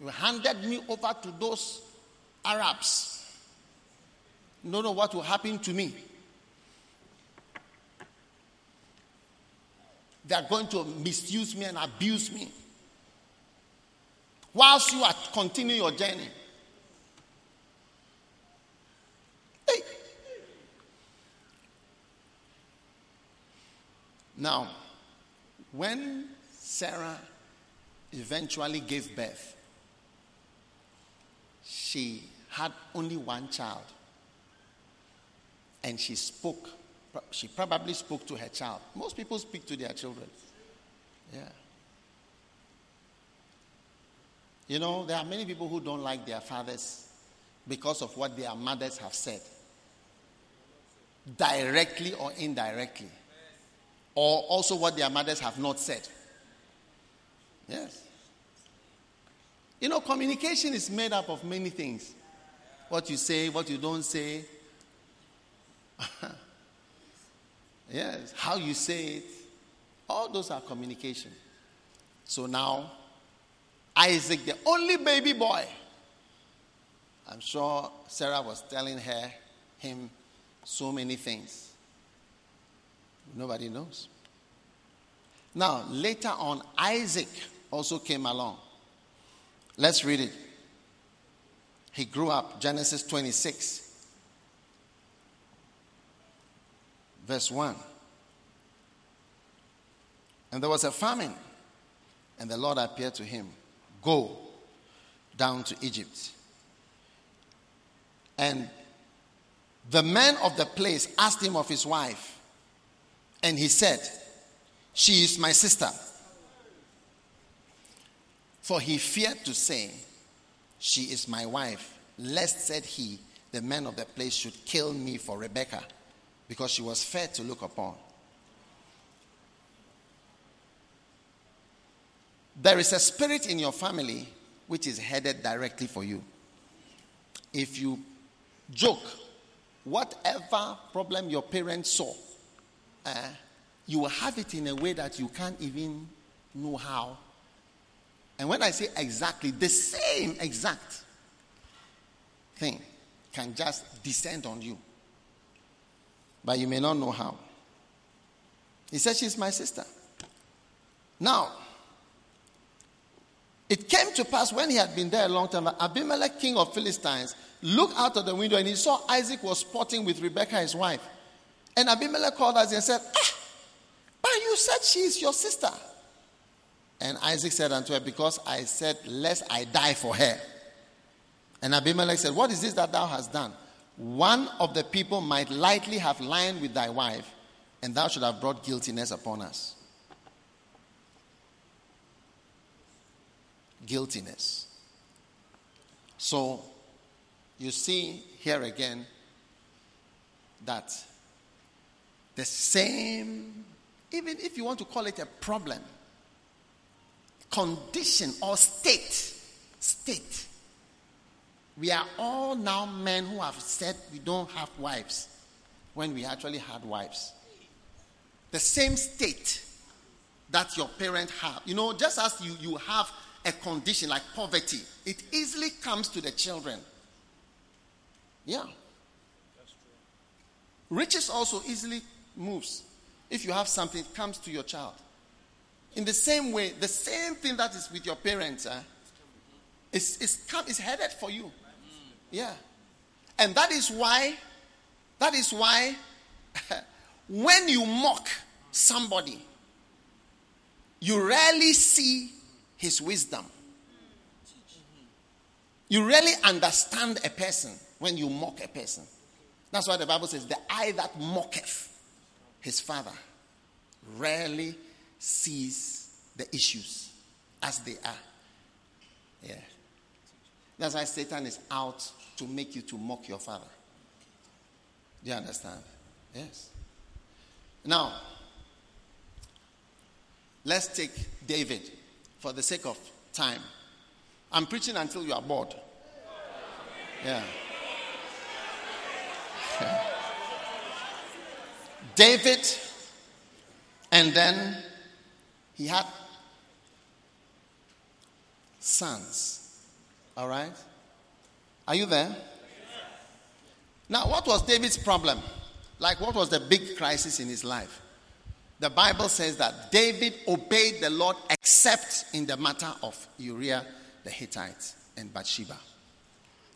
You handed me over to those Arabs. You don't know what will happen to me. They are going to misuse me and abuse me whilst you are continuing your journey. Hey. Now, when Sarah eventually gave birth, she had only one child. And she spoke, she probably spoke to her child. Most people speak to their children. Yeah. You know, there are many people who don't like their fathers because of what their mothers have said, directly or indirectly, or also what their mothers have not said. Yes. You know, communication is made up of many things what you say, what you don't say. yes, how you say it. All those are communication. So now, Isaac, the only baby boy. I'm sure Sarah was telling her, him, so many things. Nobody knows. Now, later on, Isaac also came along. Let's read it. He grew up, Genesis 26, verse 1. And there was a famine, and the Lord appeared to him Go down to Egypt. And the man of the place asked him of his wife, and he said, She is my sister. For he feared to say, She is my wife, lest, said he, the man of the place should kill me for Rebekah, because she was fair to look upon. There is a spirit in your family which is headed directly for you. If you joke, whatever problem your parents saw, uh, you will have it in a way that you can't even know how. And when I say exactly, the same exact thing can just descend on you. But you may not know how. He said, She's my sister. Now, it came to pass when he had been there a long time, that Abimelech, king of Philistines, looked out of the window and he saw Isaac was sporting with Rebekah, his wife. And Abimelech called Isaac and said, Ah, but you said she is your sister. And Isaac said unto her, Because I said, Lest I die for her. And Abimelech said, What is this that thou hast done? One of the people might lightly have lied with thy wife, and thou should have brought guiltiness upon us. Guiltiness. So, you see here again that the same, even if you want to call it a problem, condition or state, state. We are all now men who have said we don't have wives when we actually had wives. The same state that your parents have. You know, just as you, you have a condition like poverty, it easily comes to the children. Yeah. Riches also easily moves. If you have something, it comes to your child. In the same way, the same thing that is with your parents eh, is, is, is headed for you. Yeah. And that is why, that is why when you mock somebody, you rarely see his wisdom. You really understand a person when you mock a person. That's why the Bible says, The eye that mocketh his father rarely sees the issues as they are. Yeah. That's why Satan is out to make you to mock your father. Do you understand? Yes. Now, let's take David for the sake of time. I'm preaching until you are bored. Yeah. David, and then he had sons. All right? Are you there? Now, what was David's problem? Like, what was the big crisis in his life? The Bible says that David obeyed the Lord except in the matter of Uriah the Hittite and Bathsheba.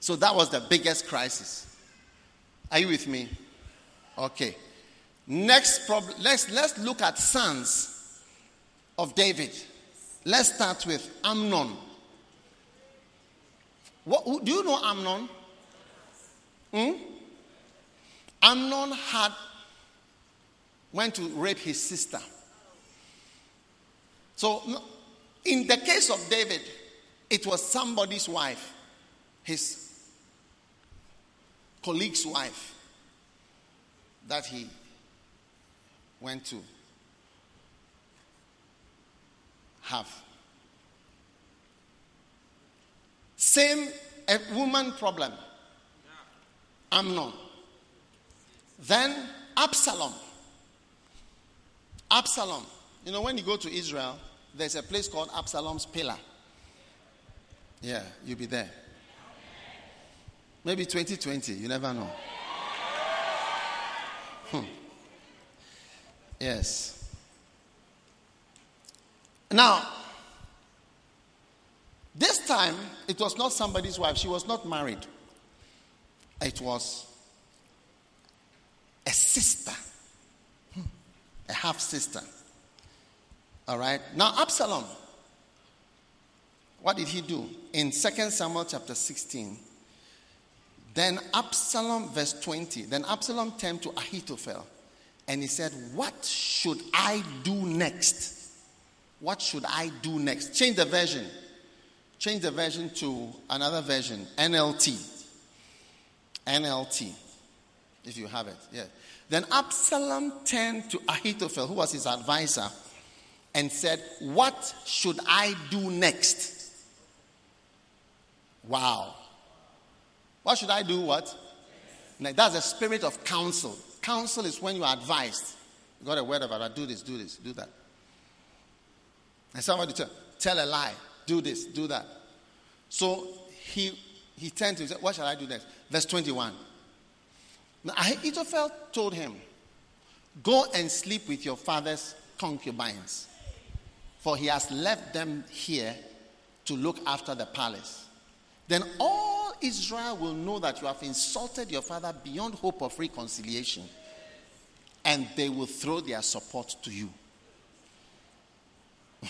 So that was the biggest crisis. Are you with me? Okay. Next problem. Let's let's look at sons of David. Let's start with Amnon. What, do you know Amnon? Hmm? Amnon had went to rape his sister. So, in the case of David, it was somebody's wife, his colleague's wife, that he went to have. Same a woman problem. Amnon. Then Absalom. Absalom. You know, when you go to Israel, there's a place called Absalom's Pillar. Yeah, you'll be there. Maybe 2020, you never know. Hmm. Yes. Now, this time, it was not somebody's wife. She was not married. It was a sister. A half sister. All right. Now, Absalom, what did he do? In 2 Samuel chapter 16, then Absalom, verse 20, then Absalom turned to Ahithophel and he said, What should I do next? What should I do next? Change the version. Change the version to another version, NLT. NLT, if you have it. Yeah. Then Absalom turned to Ahithophel, who was his advisor, and said, What should I do next? Wow. What should I do? What? Now, that's the spirit of counsel. Counsel is when you are advised. You got a word about that. Do this, do this, do that. And somebody tell, tell a lie. Do this, do that. So he he turned to him What shall I do next? Verse 21. Now Ahithophel told him, Go and sleep with your father's concubines, for he has left them here to look after the palace. Then all Israel will know that you have insulted your father beyond hope of reconciliation, and they will throw their support to you.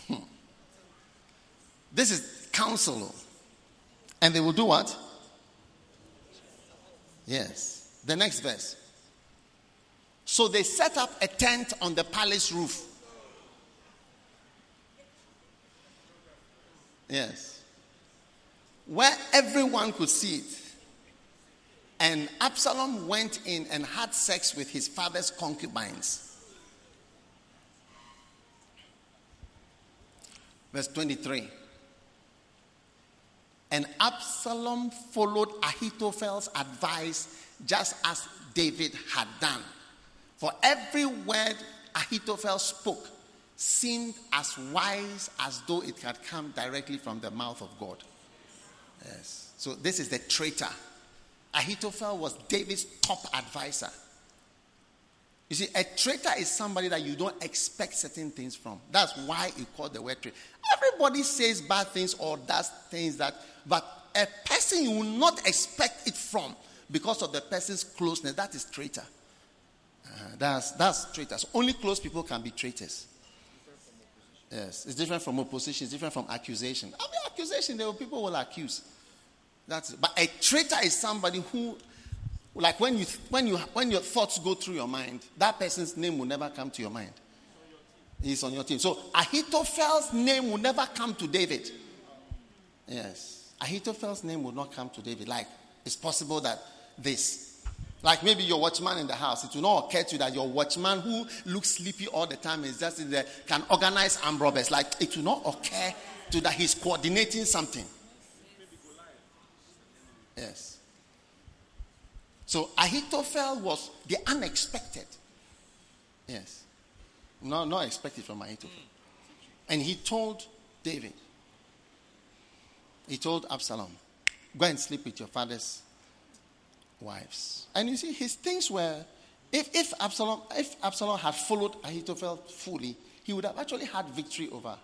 this is counsel. And they will do what? Yes. The next verse. So they set up a tent on the palace roof. Yes. Where everyone could see it. And Absalom went in and had sex with his father's concubines. Verse 23. And Absalom followed Ahithophel's advice just as David had done. For every word Ahithophel spoke seemed as wise as though it had come directly from the mouth of God. Yes. So this is the traitor. Ahithophel was David's top advisor. You see, a traitor is somebody that you don't expect certain things from. That's why he called the word traitor. Everybody says bad things or does things that, but a person you will not expect it from because of the person's closeness, that is traitor. Uh, that's, that's traitors. Only close people can be traitors. Yes, it's different from opposition, it's different from accusation. I mean, accusation, there people will accuse. That's. But a traitor is somebody who, like when you when you when your thoughts go through your mind, that person's name will never come to your mind. He's on your team. So Ahithophel's name will never come to David. Yes, Ahithophel's name will not come to David. Like it's possible that this like maybe your watchman in the house, it will not occur to you that your watchman who looks sleepy all the time is just there, can organize armed robbers. Like it will not occur to that he's coordinating something. Yes. So Ahithophel was the unexpected. Yes. No, not expected from Ahithophel. And he told David, he told Absalom, go and sleep with your father's wives. And you see, his things were, if, if, Absalom, if Absalom had followed Ahithophel fully, he would have actually had victory over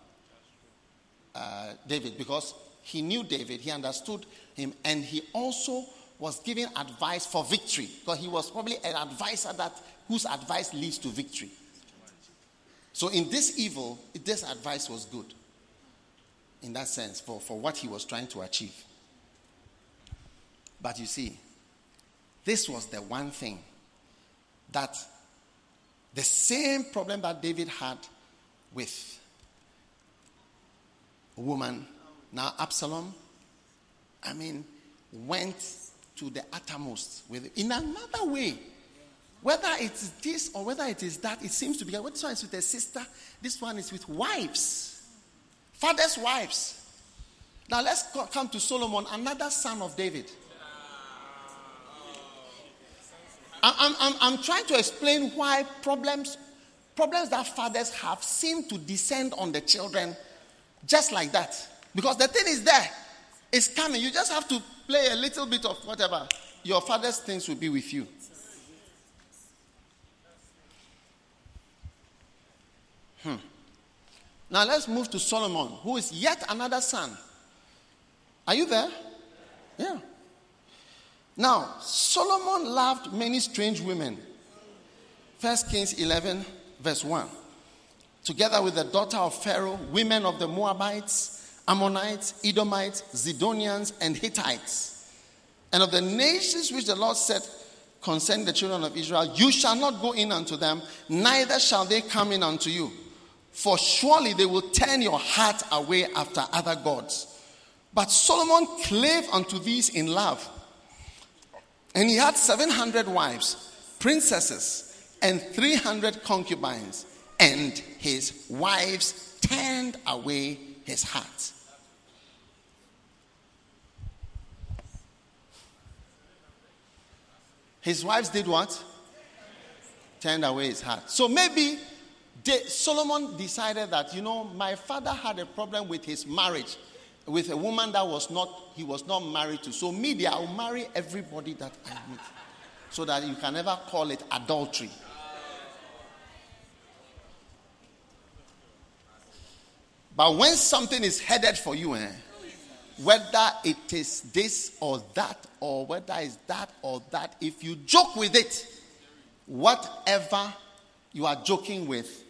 uh, David because he knew David, he understood him, and he also was giving advice for victory because he was probably an advisor that whose advice leads to victory. So in this evil, this advice was good in that sense for, for what he was trying to achieve. But you see, this was the one thing that the same problem that David had with a woman, now Absalom, I mean, went to the uttermost with it. in another way. Whether it is this or whether it is that, it seems to be. Well, this one is with a sister, this one is with wives, fathers' wives. Now let's come to Solomon, another son of David. I'm, I'm, I'm trying to explain why problems, problems that fathers have seem to descend on the children just like that. Because the thing is there, it's coming. You just have to play a little bit of whatever. Your father's things will be with you. Hmm. Now let's move to Solomon, who is yet another son. Are you there? Yeah. Now, Solomon loved many strange women. 1 Kings 11, verse 1. Together with the daughter of Pharaoh, women of the Moabites, Ammonites, Edomites, Zidonians, and Hittites, and of the nations which the Lord said concerning the children of Israel, You shall not go in unto them, neither shall they come in unto you. For surely they will turn your heart away after other gods. But Solomon clave unto these in love and he had 700 wives, princesses, and 300 concubines, and his wives turned away his heart. His wives did what? Turned away his heart. So maybe they, Solomon decided that, you know, my father had a problem with his marriage with a woman that was not, he was not married to. So, me, I'll marry everybody that I meet. So that you can never call it adultery. But when something is headed for you, eh, whether it is this or that, or whether it's that or that, if you joke with it, whatever you are joking with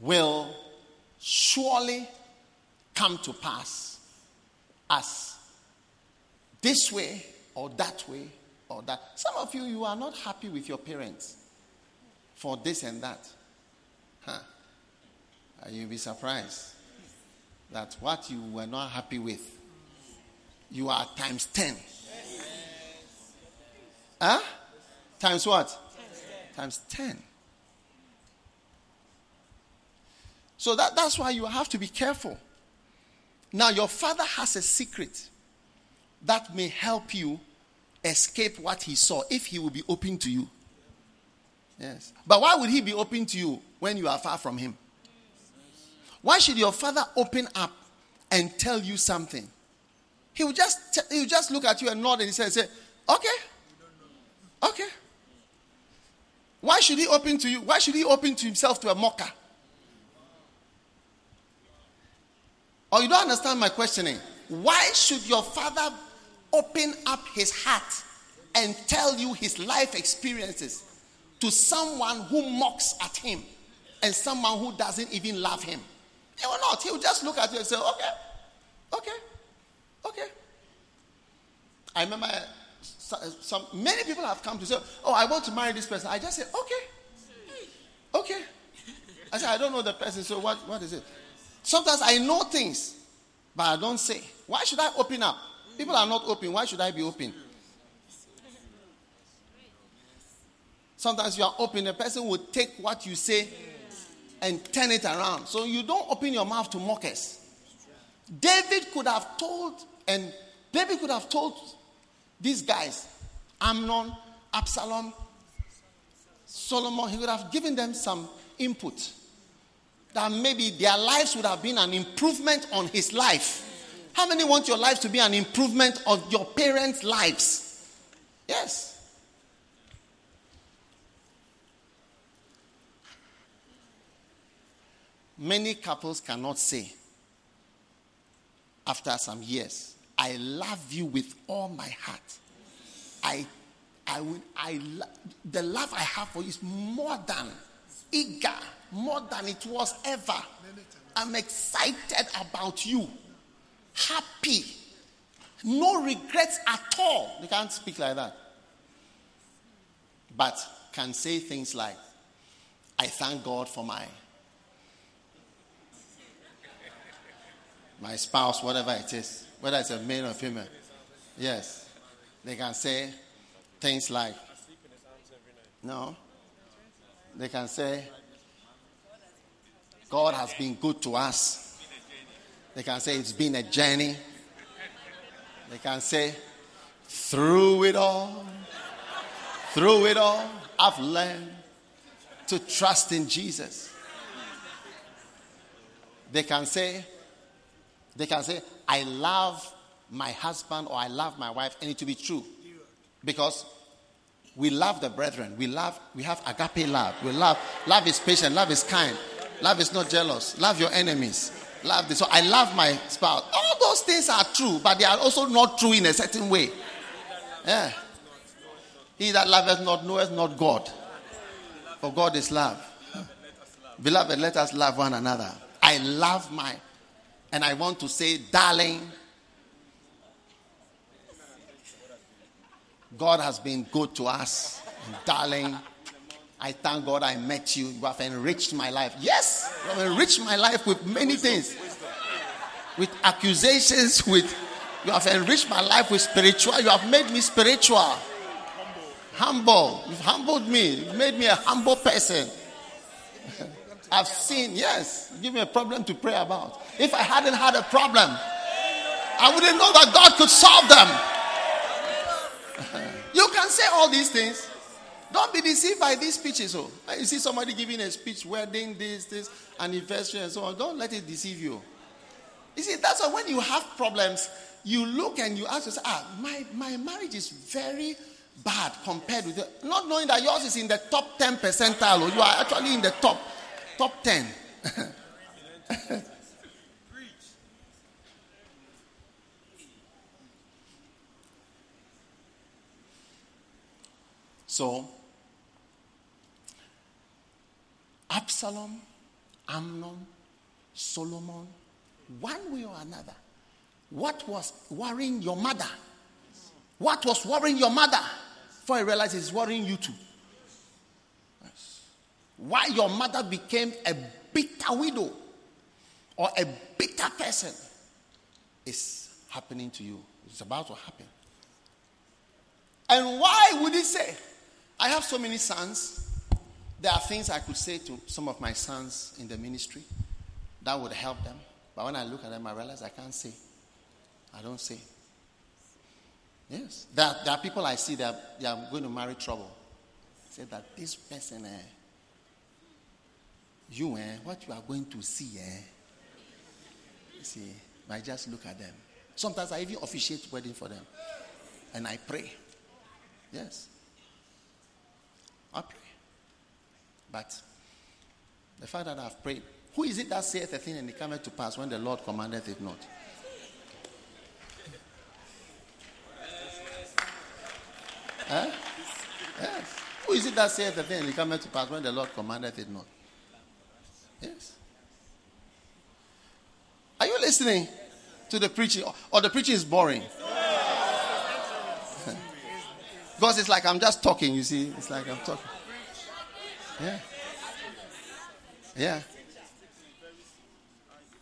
will surely come to pass as this way or that way or that. Some of you, you are not happy with your parents for this and that. Huh? You'll be surprised that what you were not happy with, you are times 10. Huh? Times what? Times 10. So that, that's why you have to be careful. Now, your father has a secret that may help you escape what he saw if he will be open to you. Yes. But why would he be open to you when you are far from him? Why should your father open up and tell you something? He will just he will just look at you and nod and he say, say, okay, okay. Why should he open to you? Why should he open to himself to a mocker? Or you don't understand my questioning. Why should your father open up his heart and tell you his life experiences to someone who mocks at him and someone who doesn't even love him? He will not. He will just look at you and say, okay, okay, okay. I remember uh, uh, some, many people have come to say, oh, I want to marry this person. I just say, okay, okay. I say, I don't know the person, so what, what is it? Sometimes I know things, but I don't say. Why should I open up? People are not open. Why should I be open? Sometimes you are open, a person will take what you say and turn it around. So you don't open your mouth to mockers. David could have told, and David could have told these guys, Amnon, Absalom, Solomon, he would have given them some input that maybe their lives would have been an improvement on his life. How many want your life to be an improvement of your parents' lives? Yes. Many couples cannot say, after some years, I love you with all my heart. I, I, will, I, the love I have for you is more than eager, more than it was ever. I'm excited about you, happy, no regrets at all. They can't speak like that, but can say things like, I thank God for my my spouse, whatever it is, whether it's a male or female. Yes. They can say things like, no. They can say, God has been good to us. They can say it's been a journey. They can say, through it all, through it all, I've learned to trust in Jesus. They can say, they can say, I love my husband or I love my wife, and it to be true. Because we love the brethren. We love, we have agape love. We love, love is patient, love is kind, love is not jealous. Love your enemies. Love this. So I love my spouse. All those things are true, but they are also not true in a certain way. Yeah. He that loveth not knoweth not God. For God is love. Beloved, let us love one another. I love my and I want to say, darling, God has been good to us. darling, I thank God I met you. You have enriched my life. Yes, you have enriched my life with many things. With accusations, with you have enriched my life with spiritual. You have made me spiritual. Humble. You've humbled me. You've made me a humble person. I've seen, yes, give me a problem to pray about. If I hadn't had a problem, I wouldn't know that God could solve them. you can say all these things. Don't be deceived by these speeches. Oh, you see somebody giving a speech, wedding, this, this, anniversary, and so on. Don't let it deceive you. You see, that's why when you have problems, you look and you ask yourself, ah, my, my marriage is very bad compared with it. Not knowing that yours is in the top 10 percentile, or you are actually in the top, top 10. so, Absalom, Amnon, Solomon, one way or another, what was worrying your mother? What was worrying your mother? Before I realized it's worrying you too. Why your mother became a bitter widow or a bitter person is happening to you. It's about to happen. And why would he say, I have so many sons? There are things I could say to some of my sons in the ministry that would help them. But when I look at them, I realize I can't say. I don't say. Yes. There are, there are people I see that they are going to marry trouble. I Say that this person, eh, you, eh, what you are going to see, eh, you see, I just look at them. Sometimes I even officiate wedding for them. And I pray. Yes. I pray. But the fact that I've prayed, who is it that saith a thing and it cometh to pass when the Lord commandeth it not? Huh? Yes. Who is it that saith the thing and it cometh to pass when the Lord commandeth it not? Yes. Are you listening to the preaching? Or the preaching is boring? because it's like I'm just talking, you see. It's like I'm talking. Yeah. Yeah.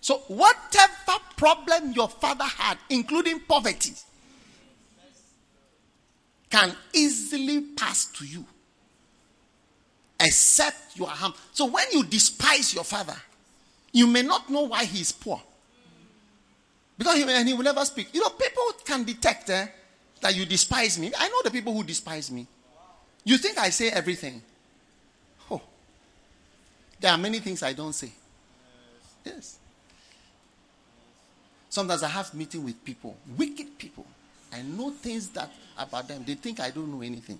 So, whatever problem your father had, including poverty, can easily pass to you. Except you are harmed. So, when you despise your father, you may not know why he is poor. Because he, and he will never speak. You know, people can detect eh, that you despise me. I know the people who despise me. You think I say everything? There are many things I don't say. Yes. Sometimes I have meeting with people, wicked people. I know things that about them. They think I don't know anything.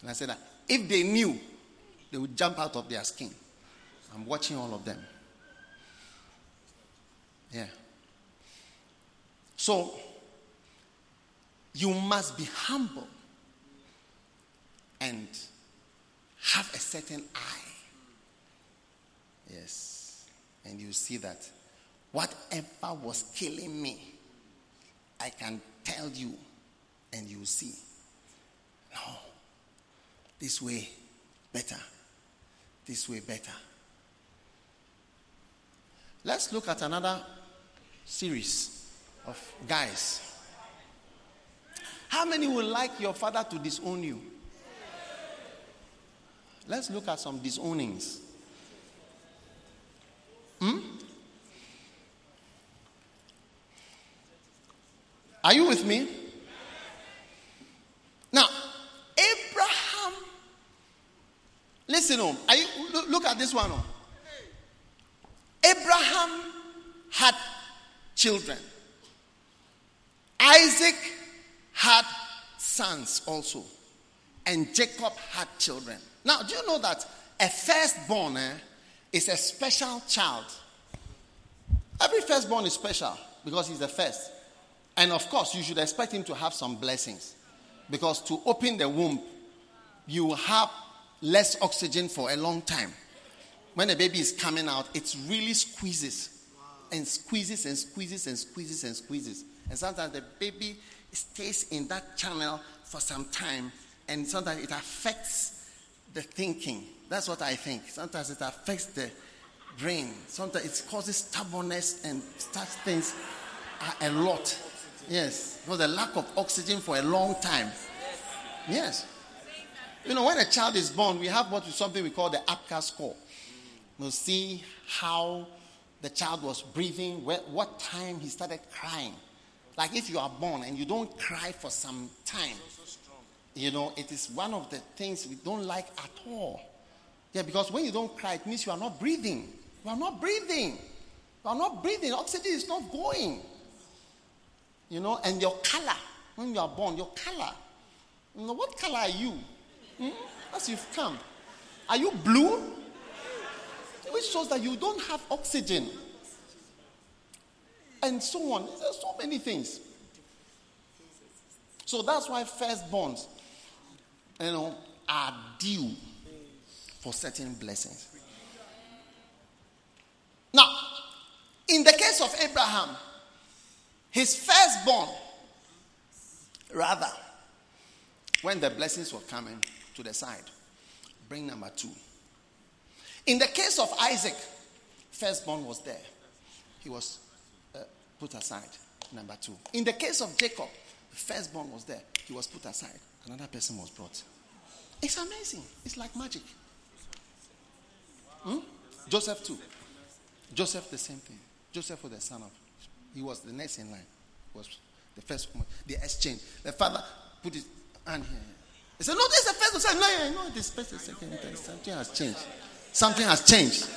And I said that if they knew, they would jump out of their skin. I'm watching all of them. Yeah. So you must be humble and have a certain eye. Yes. And you see that whatever was killing me, I can tell you and you see. No. This way better. This way better. Let's look at another series of guys. How many would like your father to disown you? Let's look at some disownings. Hmm? Are you with me? Now, Abraham, listen, on. Are you, look at this one. On. Abraham had children. Isaac had sons also. And Jacob had children. Now, do you know that a firstborn eh, is a special child? Every firstborn is special because he's the first. And of course, you should expect him to have some blessings. Because to open the womb, you have less oxygen for a long time. When the baby is coming out, it really squeezes and squeezes and squeezes and squeezes and squeezes. And sometimes the baby stays in that channel for some time, and sometimes it affects the thinking. That's what I think. Sometimes it affects the brain. Sometimes it causes stubbornness and such things a lot. Yes, because the lack of oxygen for a long time. Yes. You know, when a child is born, we have what something we call the APGAR score. We'll see how the child was breathing, what time he started crying. Like if you are born and you don't cry for some time, you know, it is one of the things we don't like at all. Yeah, because when you don't cry, it means you are not breathing. You are not breathing. You are not breathing. Oxygen is not going. You know, and your color, when you are born, your color. You know, what color are you? Hmm? As you've come. Are you blue? Which shows that you don't have oxygen. And so on. There's so many things. So that's why firstborns, you know, are due for certain blessings. Now, in the case of Abraham, his firstborn, rather, when the blessings were coming to the side, bring number two. In the case of Isaac, firstborn was there. He was uh, put aside, number two. In the case of Jacob, firstborn was there. He was put aside. Another person was brought. It's amazing. It's like magic. Hmm? Joseph too. Joseph the same thing. Joseph was the son of. He was the next in line. Was the first one. The exchange. The father put his hand here. He said, "No, this is the first one." No, no, this is the second. Something has changed. Something has changed.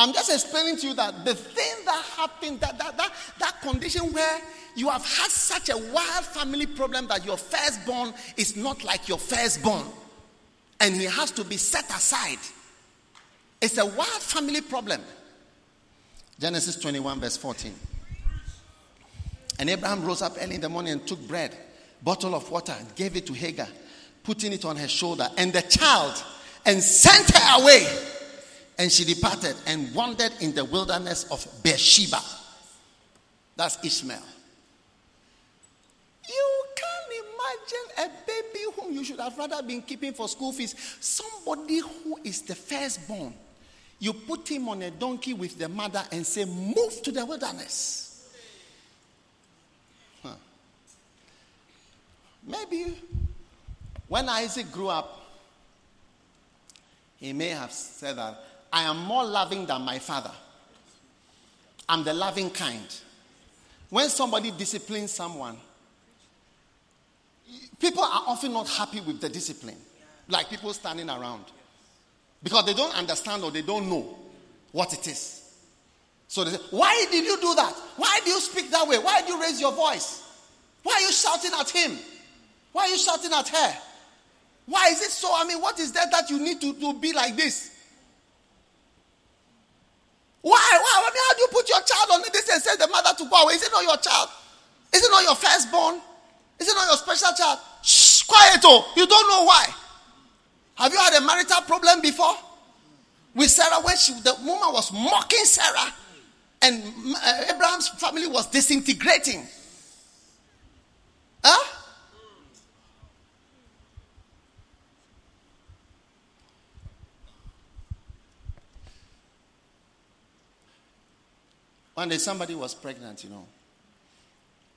I'm just explaining to you that the thing that happened, that, that, that, that condition where you have had such a wild family problem that your firstborn is not like your firstborn and he has to be set aside. It's a wild family problem. Genesis 21, verse 14. And Abraham rose up early in the morning and took bread, bottle of water, and gave it to Hagar, putting it on her shoulder, and the child, and sent her away. And she departed and wandered in the wilderness of Beersheba. That's Ishmael. You can imagine a baby whom you should have rather been keeping for school fees. Somebody who is the firstborn. You put him on a donkey with the mother and say, Move to the wilderness. Maybe when Isaac grew up, he may have said that I am more loving than my father. I'm the loving kind. When somebody disciplines someone, people are often not happy with the discipline, like people standing around, because they don't understand or they don't know what it is. So they say, Why did you do that? Why do you speak that way? Why do you raise your voice? Why are you shouting at him? Why are you shouting at her? Why is it so? I mean, what is that that you need to, to be like this? Why? Why? I mean, how do you put your child on this and say the mother to go away? Is it not your child? Is it not your firstborn? Is it not your special child? Shh, quiet, oh. You don't know why. Have you had a marital problem before? With Sarah, when she, the woman was mocking Sarah, and uh, Abraham's family was disintegrating. Huh? One day somebody was pregnant, you know.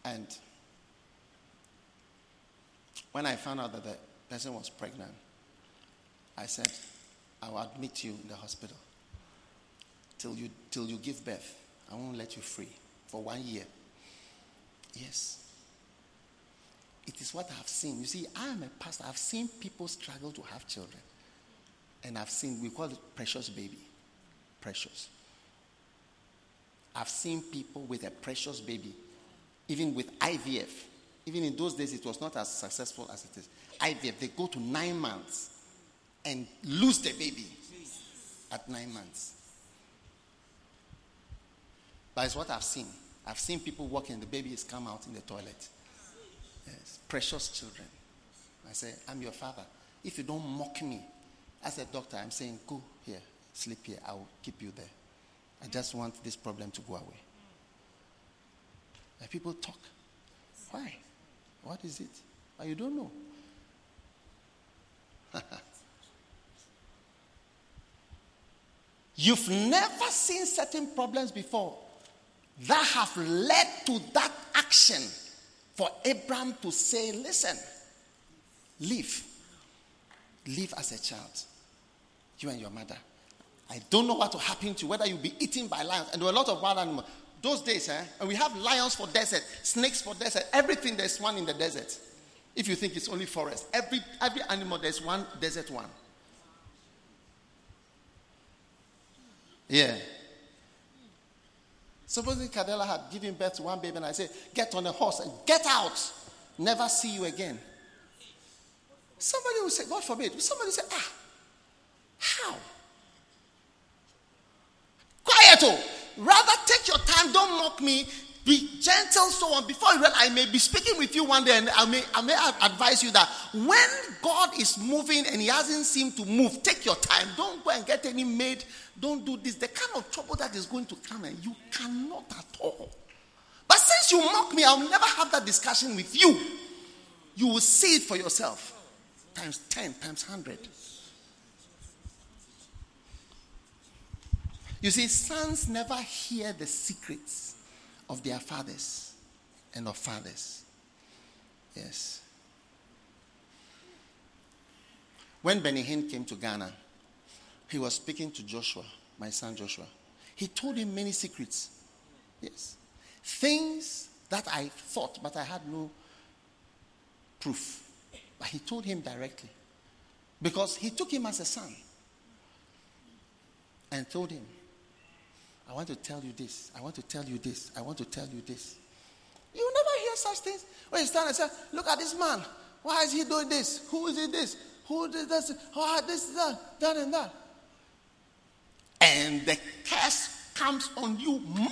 And when I found out that the person was pregnant, I said, I will admit you in the hospital till you, till you give birth. I won't let you free for one year. Yes. It is what I've seen. You see, I am a pastor. I've seen people struggle to have children. And I've seen, we call it precious baby. Precious. I've seen people with a precious baby, even with IVF. Even in those days, it was not as successful as it is. IVF, they go to nine months and lose the baby at nine months. But it's what I've seen. I've seen people walking, the baby has come out in the toilet. Yes, precious children. I say, I'm your father. If you don't mock me, as a doctor, I'm saying, go here, sleep here. I will keep you there. I just want this problem to go away. And people talk. Why? What is it? Oh, you don't know. You've never seen certain problems before. that have led to that action for Abraham to say, Listen, live. Live as a child. You and your mother. I don't know what will happen to you, whether you'll be eaten by lions. And there were a lot of wild animals. Those days, eh, and we have lions for desert, snakes for desert, everything there's one in the desert. If you think it's only forest, every every animal there's one desert one. Yeah. Supposing Cadella had given birth to one baby and I said, Get on a horse and get out. Never see you again. Somebody will say, God forbid. Somebody will say, Ah, how? Quiet. Oh. Rather take your time. Don't mock me. Be gentle, so on. Before you realize, I may be speaking with you one day, and I may, I may advise you that when God is moving and He hasn't seemed to move, take your time. Don't go and get any maid. Don't do this. The kind of trouble that is going to come, and you cannot at all. But since you mock me, I'll never have that discussion with you. You will see it for yourself. Times 10, times 100. You see, sons never hear the secrets of their fathers and of fathers. Yes. When Benny Hinn came to Ghana, he was speaking to Joshua, my son Joshua. He told him many secrets. Yes. Things that I thought, but I had no proof. But he told him directly. Because he took him as a son and told him, I want to tell you this. I want to tell you this. I want to tell you this. You never hear such things. When you stand and say, Look at this man. Why is he doing this? Who is he this? Who did this? Oh, this, that, that, and that. And the curse comes on you more.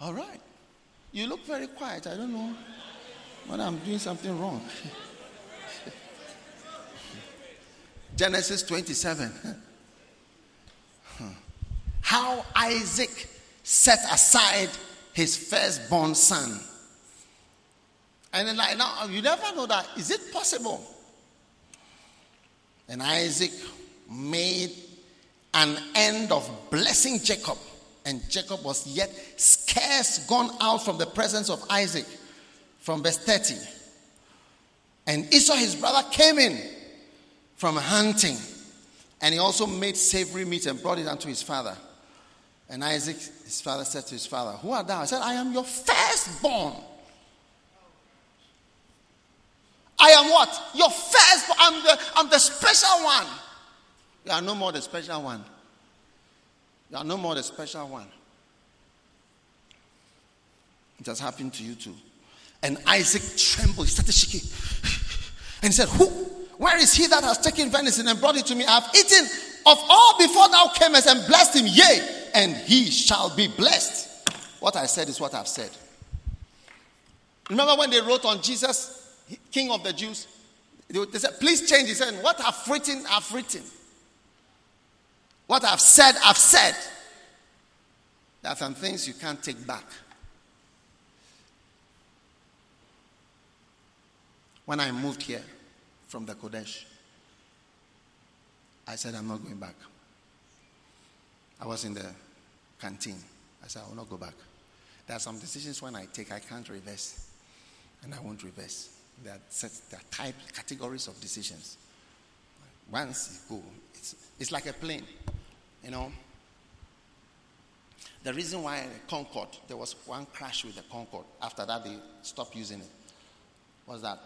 All right. You look very quiet. I don't know whether I'm doing something wrong. Genesis 27. How Isaac set aside his firstborn son. And then like now you never know that. Is it possible? And Isaac made an end of blessing Jacob. And Jacob was yet scarce gone out from the presence of Isaac. From verse 30. And Esau, his brother, came in from hunting. And he also made savory meat and brought it unto his father. And Isaac, his father, said to his father, Who art thou? I said, I am your firstborn. I am what? Your firstborn. I'm the, I'm the special one. You are no more the special one. You are no more the special one. It has happened to you too. And Isaac trembled. He started shaking. And he said, Who? Where is he that has taken venison and brought it to me? I have eaten of all before thou camest and blessed him. Yea, and he shall be blessed. What I said is what I've said. Remember when they wrote on Jesus, King of the Jews? They said, Please change. He said, What I've written, I've written. What I've said, I've said. There are some things you can't take back. When I moved here from the Qodesh, I said, I'm not going back. I was in the canteen. I said, I will not go back. There are some decisions when I take, I can't reverse. And I won't reverse. There are, set, there are type, categories of decisions. Once you go, it's, it's like a plane. You know, the reason why Concorde, there was one crash with the Concorde. After that, they stopped using it. Was that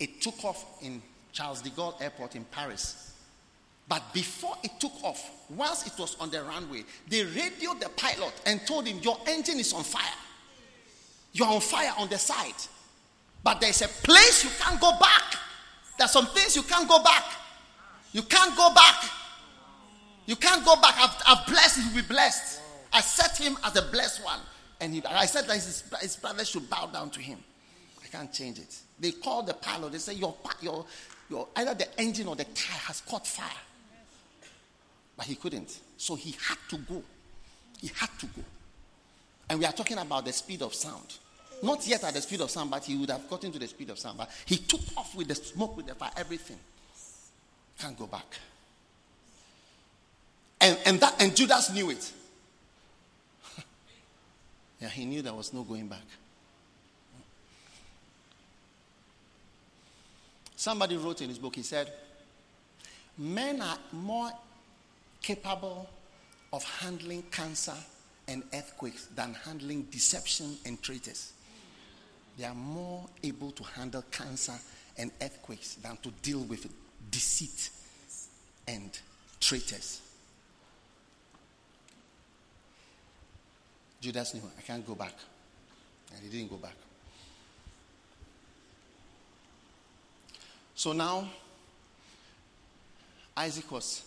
it took off in Charles de Gaulle Airport in Paris. But before it took off, once it was on the runway, they radioed the pilot and told him, Your engine is on fire. You're on fire on the side. But there's a place you can't go back. There's some things you can't go back. You can't go back. You can't go back. I've, I've blessed, he will be blessed. I set him as a blessed one. And he, I said that his, his brothers should bow down to him. I can't change it. They call the pilot, they say, your, your, your, either the engine or the tire has caught fire. But he couldn't. So he had to go. He had to go. And we are talking about the speed of sound. Not yet at the speed of sound, but he would have gotten to the speed of sound. But he took off with the smoke, with the fire, everything. Can't go back. And, and, that, and Judas knew it. yeah, he knew there was no going back. Somebody wrote in his book, he said, Men are more capable of handling cancer and earthquakes than handling deception and traitors. They are more able to handle cancer and earthquakes than to deal with deceit and traitors. Judas knew, I can't go back. And he didn't go back. So now, Isaac was,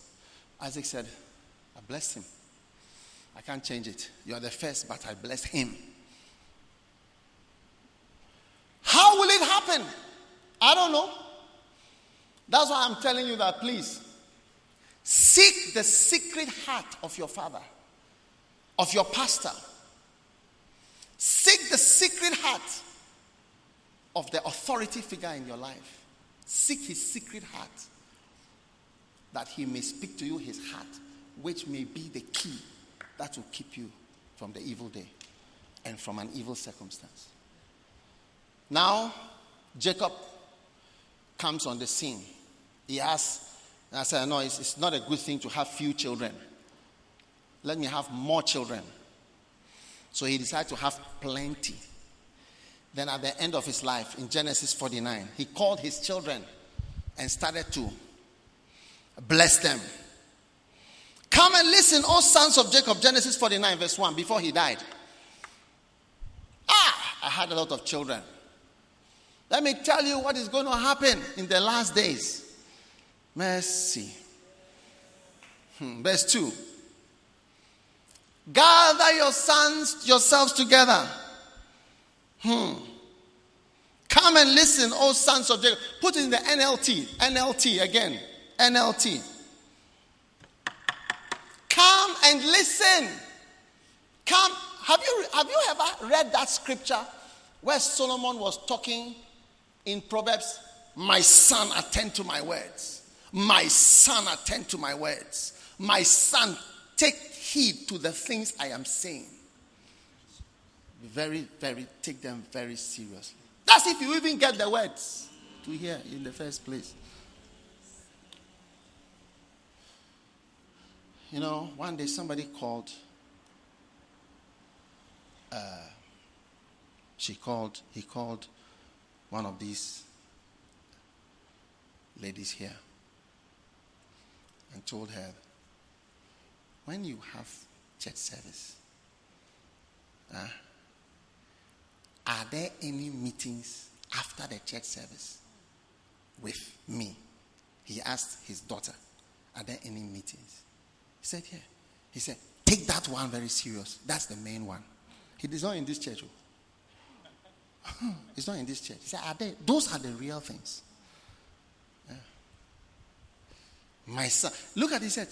Isaac said, I blessed him. I can't change it. You are the first, but I bless him. How will it happen? I don't know. That's why I'm telling you that please seek the secret heart of your father, of your pastor. Seek the secret heart of the authority figure in your life. Seek his secret heart that he may speak to you his heart, which may be the key that will keep you from the evil day and from an evil circumstance. Now, Jacob comes on the scene. He asks, and I said, No, it's, it's not a good thing to have few children. Let me have more children. So he decides to have plenty. Then at the end of his life, in Genesis 49, he called his children and started to bless them. Come and listen, O sons of Jacob, Genesis 49, verse 1, before he died. Ah, I had a lot of children. Let me tell you what is going to happen in the last days. Mercy. Hmm, verse 2. Gather your sons yourselves together. Hmm. Come and listen, O sons of Jacob. Put in the NLT. NLT again. NLT. Come and listen. Come. Have you, have you ever read that scripture where Solomon was talking in Proverbs? My son, attend to my words. My son, attend to my words. My son, take heed to the things I am saying. Very, very, take them very seriously. That's if you even get the words to hear in the first place. You know, one day somebody called. Uh, she called, he called one of these ladies here and told her, when you have church service, uh, are there any meetings after the church service with me? He asked his daughter, Are there any meetings? He said, Yeah. He said, Take that one very serious. That's the main one. He is not in this church. Oh. He's not in this church. He said, are Those are the real things. My son, look at he said,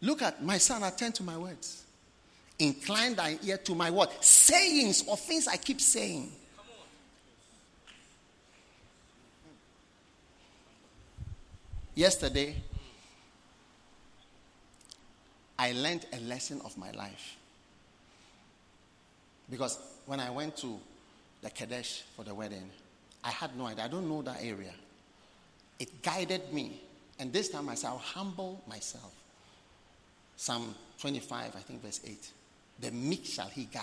Look at my son, attend to my words. Incline thy ear to my word. Sayings or things I keep saying. Yesterday, I learned a lesson of my life. Because when I went to the Qodesh for the wedding, I had no idea. I don't know that area. It guided me. And this time I said, I'll humble myself. Psalm 25, I think, verse 8. The meek shall he guide.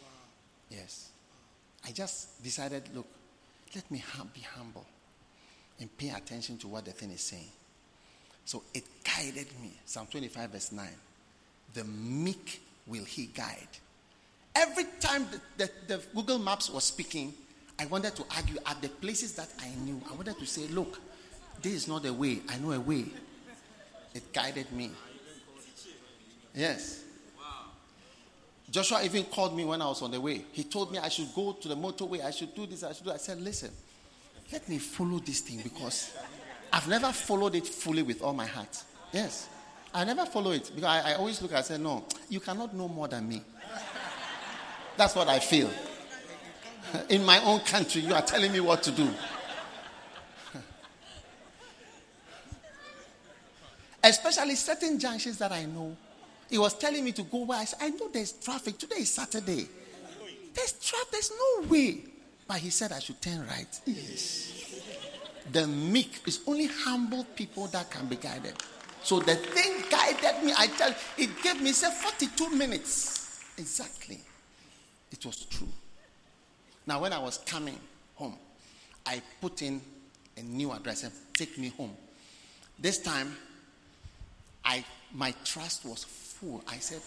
Wow. Yes. I just decided, look, let me be humble and pay attention to what the thing is saying. So it guided me. Psalm 25, verse 9. The meek will he guide. Every time the, the, the, Google Maps was speaking, I wanted to argue at the places that I knew. I wanted to say, look, this is not a way. I know a way. It guided me. Yes. Joshua even called me when I was on the way. He told me I should go to the motorway. I should do this. I should do. I said, listen, let me follow this thing because I've never followed it fully with all my heart. Yes. I never follow it because I, I always look I say, no, you cannot know more than me. That's what I feel. In my own country, you are telling me what to do. Especially certain junctions that I know. He was telling me to go where I said, I know there's traffic. Today is Saturday. There's traffic, there's no way. But he said I should turn right. Yes. The meek is only humble people that can be guided. So the thing guided me. I tell you, it gave me say 42 minutes. Exactly. It was true. Now when I was coming home, I put in a new address and take me home. This time, I my trust was full. I said,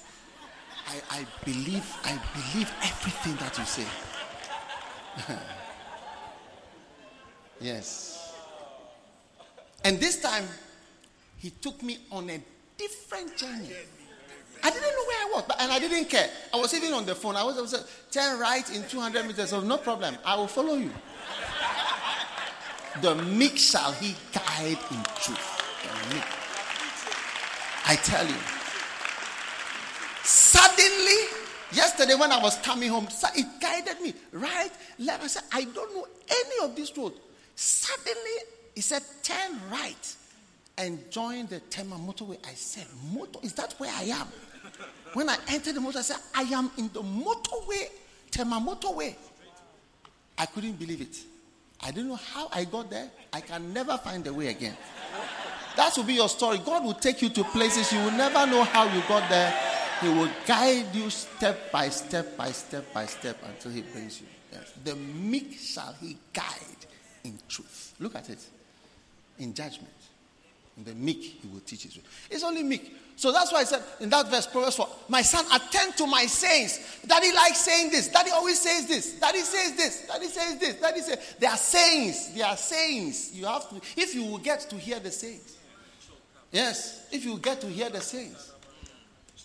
I, I believe, I believe everything that you say. yes. And this time, he took me on a different journey. I didn't know where I was, but, and I didn't care. I was even on the phone. I was, I was turn right in 200 meters. So no problem. I will follow you. The meek shall he guide in truth. I tell you. Suddenly, yesterday when I was coming home, it guided me right, left. I said, I don't know any of this road. Suddenly, he said, turn right and join the Tema motorway. I said, Motor, is that where I am? When I entered the motor, I said, I am in the motorway, Tema motorway. I couldn't believe it. I didn't know how I got there. I can never find the way again. That will be your story. God will take you to places you will never know how you got there. He will guide you step by step by step by step until He brings you. Yes. The meek shall He guide in truth. Look at it. In judgment. In the meek, He will teach His way. It's only meek. So that's why I said in that verse, Proverbs 4, my son, attend to my sayings. Daddy likes saying this. Daddy always says this. Daddy says this. Daddy says this. Daddy says, they are sayings. They are sayings. You have to, if you will get to hear the sayings. Yes, if you get to hear the sayings.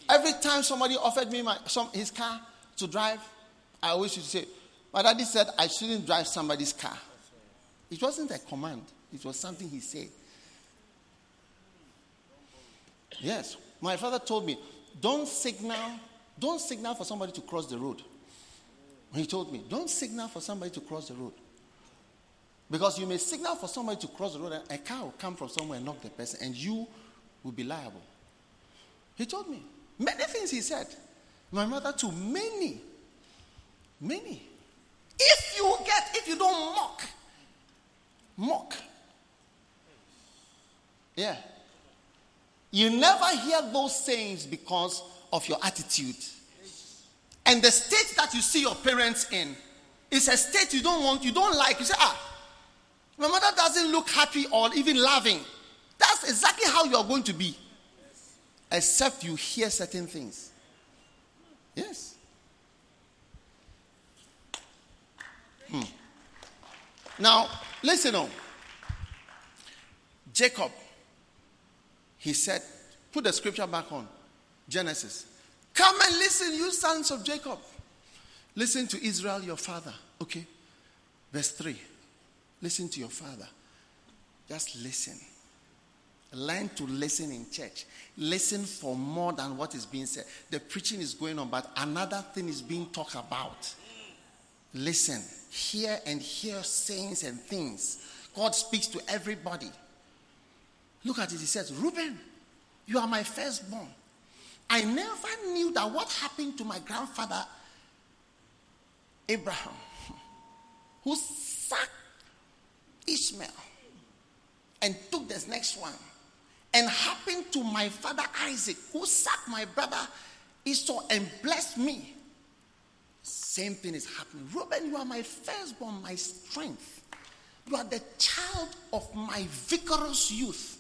Every time somebody offered me my, some, his car to drive, I always used to say, my daddy said I shouldn't drive somebody's car. It wasn't a command, it was something he said. Yes. My father told me, don't signal, don't signal for somebody to cross the road. He told me, don't signal for somebody to cross the road. Because you may signal for somebody to cross the road and a car will come from somewhere and knock the person and you will be liable. He told me. Many things he said. My mother too. Many. Many. If you get, if you don't mock, mock. Yeah. You never hear those sayings because of your attitude. And the state that you see your parents in is a state you don't want, you don't like. You say, ah, my mother doesn't look happy or even loving. That's exactly how you are going to be. Except you hear certain things. Yes. Hmm. Now, listen on. Jacob he said, put the scripture back on. Genesis. Come and listen, you sons of Jacob. Listen to Israel, your father. Okay. Verse 3. Listen to your father. Just listen. Learn to listen in church. Listen for more than what is being said. The preaching is going on, but another thing is being talked about. Listen. Hear and hear sayings and things. God speaks to everybody. Look at it. He says, Reuben, you are my firstborn. I never knew that what happened to my grandfather Abraham, who sacked Ishmael and took this next one, and happened to my father Isaac, who sacked my brother Esau and blessed me. Same thing is happening. Reuben, you are my firstborn, my strength. You are the child of my vigorous youth.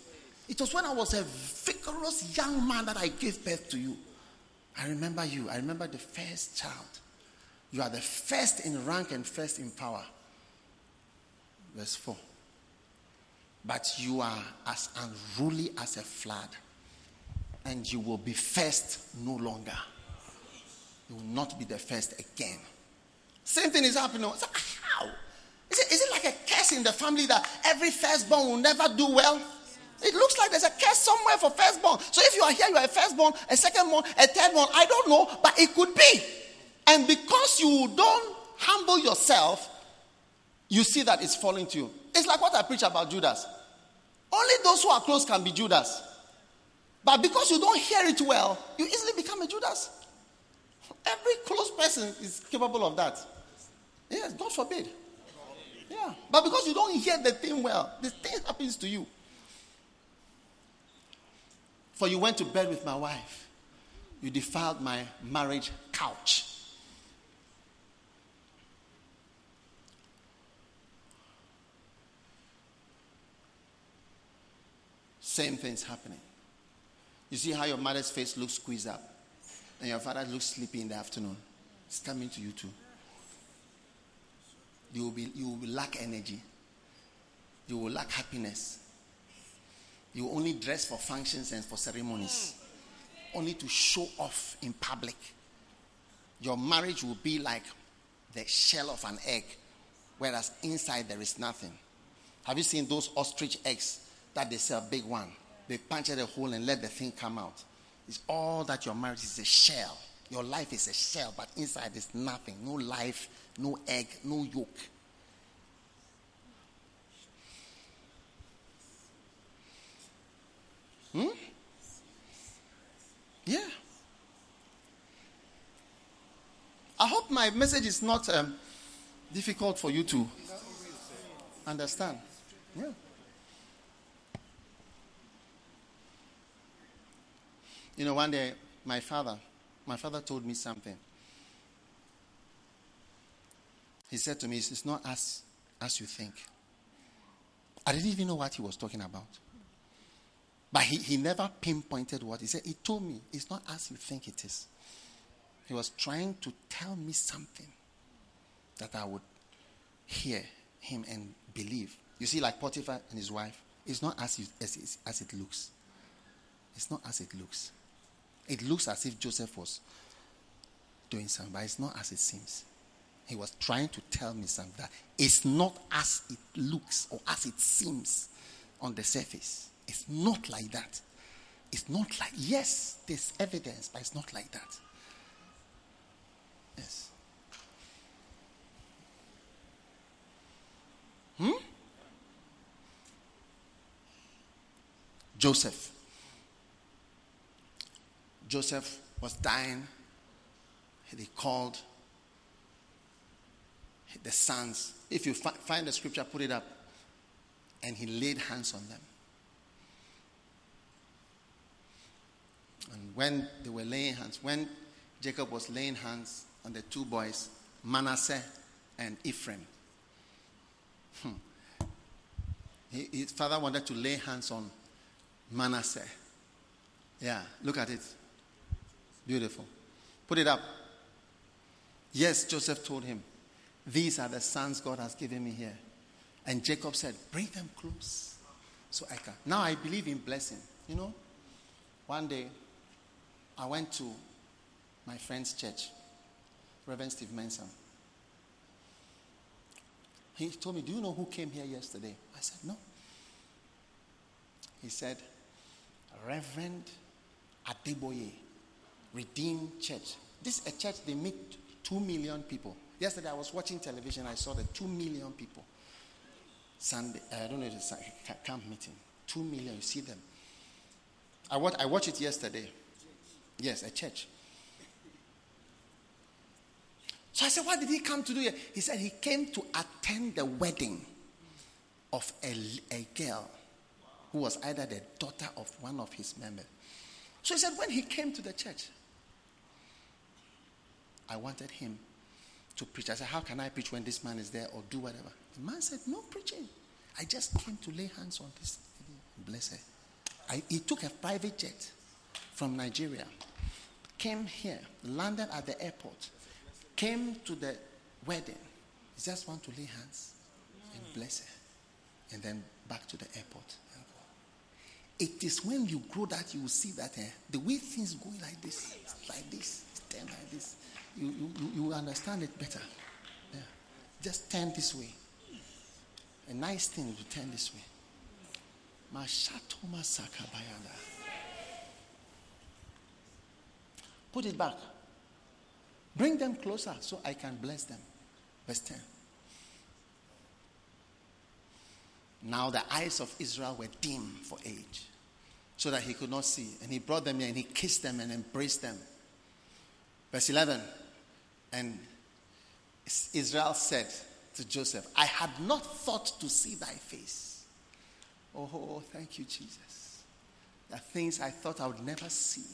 It was when I was a vigorous young man that I gave birth to you. I remember you. I remember the first child. You are the first in rank and first in power. Verse 4. But you are as unruly as a flood, and you will be first no longer. You will not be the first again. Same thing is happening. So how? Is it, is it like a curse in the family that every firstborn will never do well? It looks like there's a curse somewhere for firstborn. So if you are here, you are a firstborn, a secondborn, a thirdborn. I don't know, but it could be. And because you don't humble yourself, you see that it's falling to you. It's like what I preach about Judas. Only those who are close can be Judas. But because you don't hear it well, you easily become a Judas. Every close person is capable of that. Yes, God forbid. Yeah. But because you don't hear the thing well, the thing happens to you. For you went to bed with my wife, you defiled my marriage couch. Same thing's happening. You see how your mother's face looks squeezed up, and your father looks sleepy in the afternoon. It's coming to you too. You will, be, you will lack energy. You will lack happiness. You will only dress for functions and for ceremonies, only to show off in public. Your marriage will be like the shell of an egg, whereas inside there is nothing. Have you seen those ostrich eggs that they sell, big one? They punch a hole and let the thing come out. It's all that your marriage is a shell. Your life is a shell, but inside is nothing. No life, no egg, no yolk. Hmm? Yeah. I hope my message is not um, difficult for you to understand. Yeah. You know, one day my father, my father told me something. He said to me, It's not as as you think. I didn't even know what he was talking about. But he, he never pinpointed what he said. He told me, It's not as you think it is. He was trying to tell me something that I would hear him and believe. You see, like Potiphar and his wife, it's not as, you, as, as it looks. It's not as it looks. It looks as if Joseph was doing something, but it's not as it seems. He was trying to tell me something that it's not as it looks or as it seems on the surface. It's not like that. It's not like, yes, there's evidence, but it's not like that. Yes. Hmm? Joseph. Joseph was dying. They called the sons. If you find the scripture, put it up. And he laid hands on them. And when they were laying hands, when Jacob was laying hands on the two boys, Manasseh and Ephraim, hmm, his father wanted to lay hands on Manasseh. Yeah, look at it. Beautiful. Put it up. Yes, Joseph told him, These are the sons God has given me here. And Jacob said, Bring them close so I can. Now I believe in blessing. You know, one day I went to my friend's church, Reverend Steve Manson. He told me, Do you know who came here yesterday? I said, No. He said, Reverend Adeboye Redeemed Church. This is a church, they meet two million people. Yesterday I was watching television, I saw the two million people. Sunday, I don't know if it's a camp meeting. Two million, you see them. I watched, I watched it yesterday. Yes, a church. So I said, What did he come to do here? He said he came to attend the wedding of a, a girl who was either the daughter of one of his members. So he said, When he came to the church, I wanted him to preach. I said, How can I preach when this man is there or do whatever? The man said, No preaching. I just came to lay hands on this lady. Bless her. I, he took a private jet from Nigeria, came here, landed at the airport, came to the wedding. He just want to lay hands and bless her. And then back to the airport. It is when you grow that you will see that eh, the way things go like this, like this, stand like this you, you, you understand it better. Yeah. Just turn this way. A nice thing to turn this way. Mashatoma. Put it back. Bring them closer so I can bless them. Verse 10. Now the eyes of Israel were dim for age. so that he could not see. And he brought them here and he kissed them and embraced them. Verse 11. And Israel said to Joseph, I had not thought to see thy face. Oh, thank you, Jesus. There are things I thought I would never see,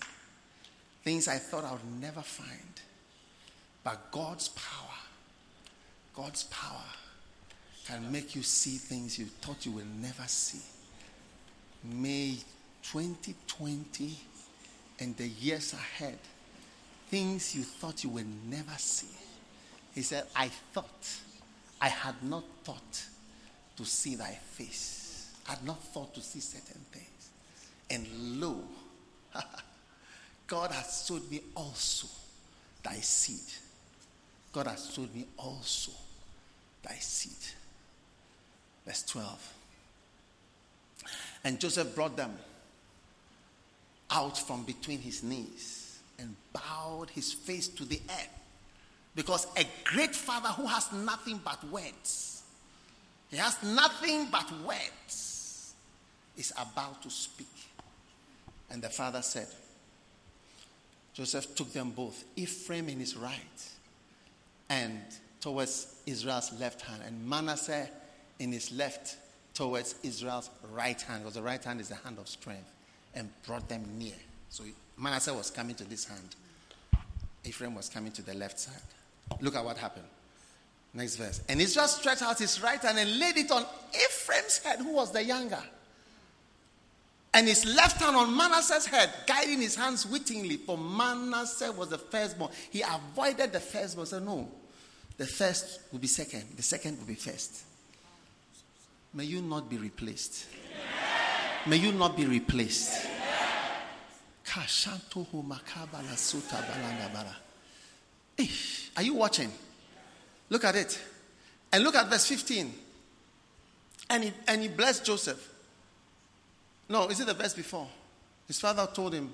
things I thought I would never find. But God's power, God's power can make you see things you thought you would never see. May 2020 and the years ahead, things you thought you would never see. He said, I thought, I had not thought to see thy face. I had not thought to see certain things. And lo, God has showed me also thy seed. God has showed me also thy seed. Verse 12. And Joseph brought them out from between his knees and bowed his face to the earth. Because a great father who has nothing but words, he has nothing but words, is about to speak. And the father said, Joseph took them both, Ephraim in his right and towards Israel's left hand, and Manasseh in his left towards Israel's right hand, because the right hand is the hand of strength, and brought them near. So Manasseh was coming to this hand, Ephraim was coming to the left side. Look at what happened. Next verse. And Israel stretched out his right hand and laid it on Ephraim's head, who was the younger. And his left hand on Manasseh's head, guiding his hands wittingly, for Manasseh was the firstborn. He avoided the firstborn. Said, No, the first will be second, the second will be first. May you not be replaced. May you not be replaced. Are you watching? Look at it. And look at verse 15. And he, and he blessed Joseph. No, is it the verse before? His father told him,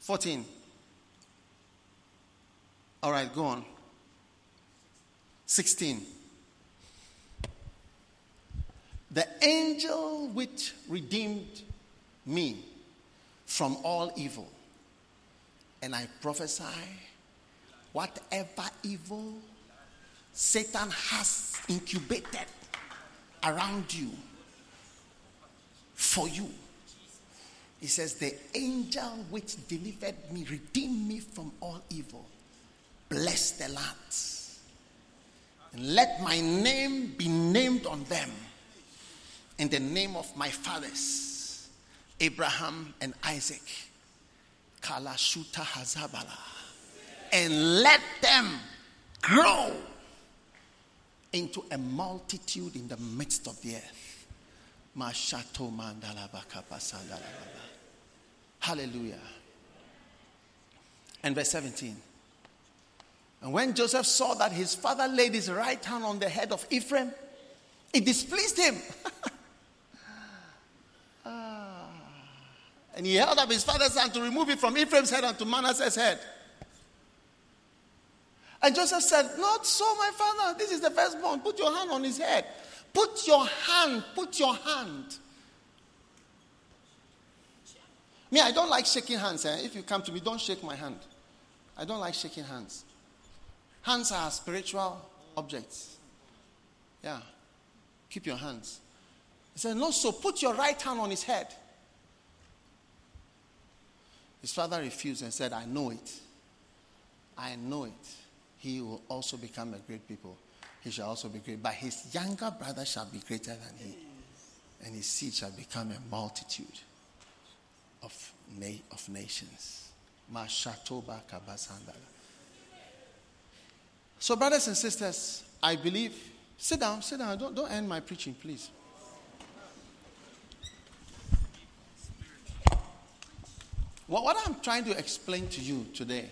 14. All right, go on. 16. The angel which redeemed me from all evil. And I prophesy whatever evil Satan has incubated around you for you. He says, The angel which delivered me, redeemed me from all evil, bless the lands. And let my name be named on them in the name of my fathers, Abraham and Isaac. Kalashuta Hazabala. And let them grow into a multitude in the midst of the earth. Mashato Hallelujah. And verse 17. And when Joseph saw that his father laid his right hand on the head of Ephraim, it displeased him. And he held up his father's hand to remove it from Ephraim's head onto Manasseh's head. And Joseph said, Not so, my father. This is the firstborn. Put your hand on his head. Put your hand, put your hand. Me, I don't like shaking hands. Eh? If you come to me, don't shake my hand. I don't like shaking hands. Hands are spiritual objects. Yeah. Keep your hands. He said, No, so put your right hand on his head. His father refused and said, I know it. I know it. He will also become a great people. He shall also be great. But his younger brother shall be greater than he. And his seed shall become a multitude of, na- of nations. So, brothers and sisters, I believe. Sit down, sit down. Don't, don't end my preaching, please. What, what I'm trying to explain to you today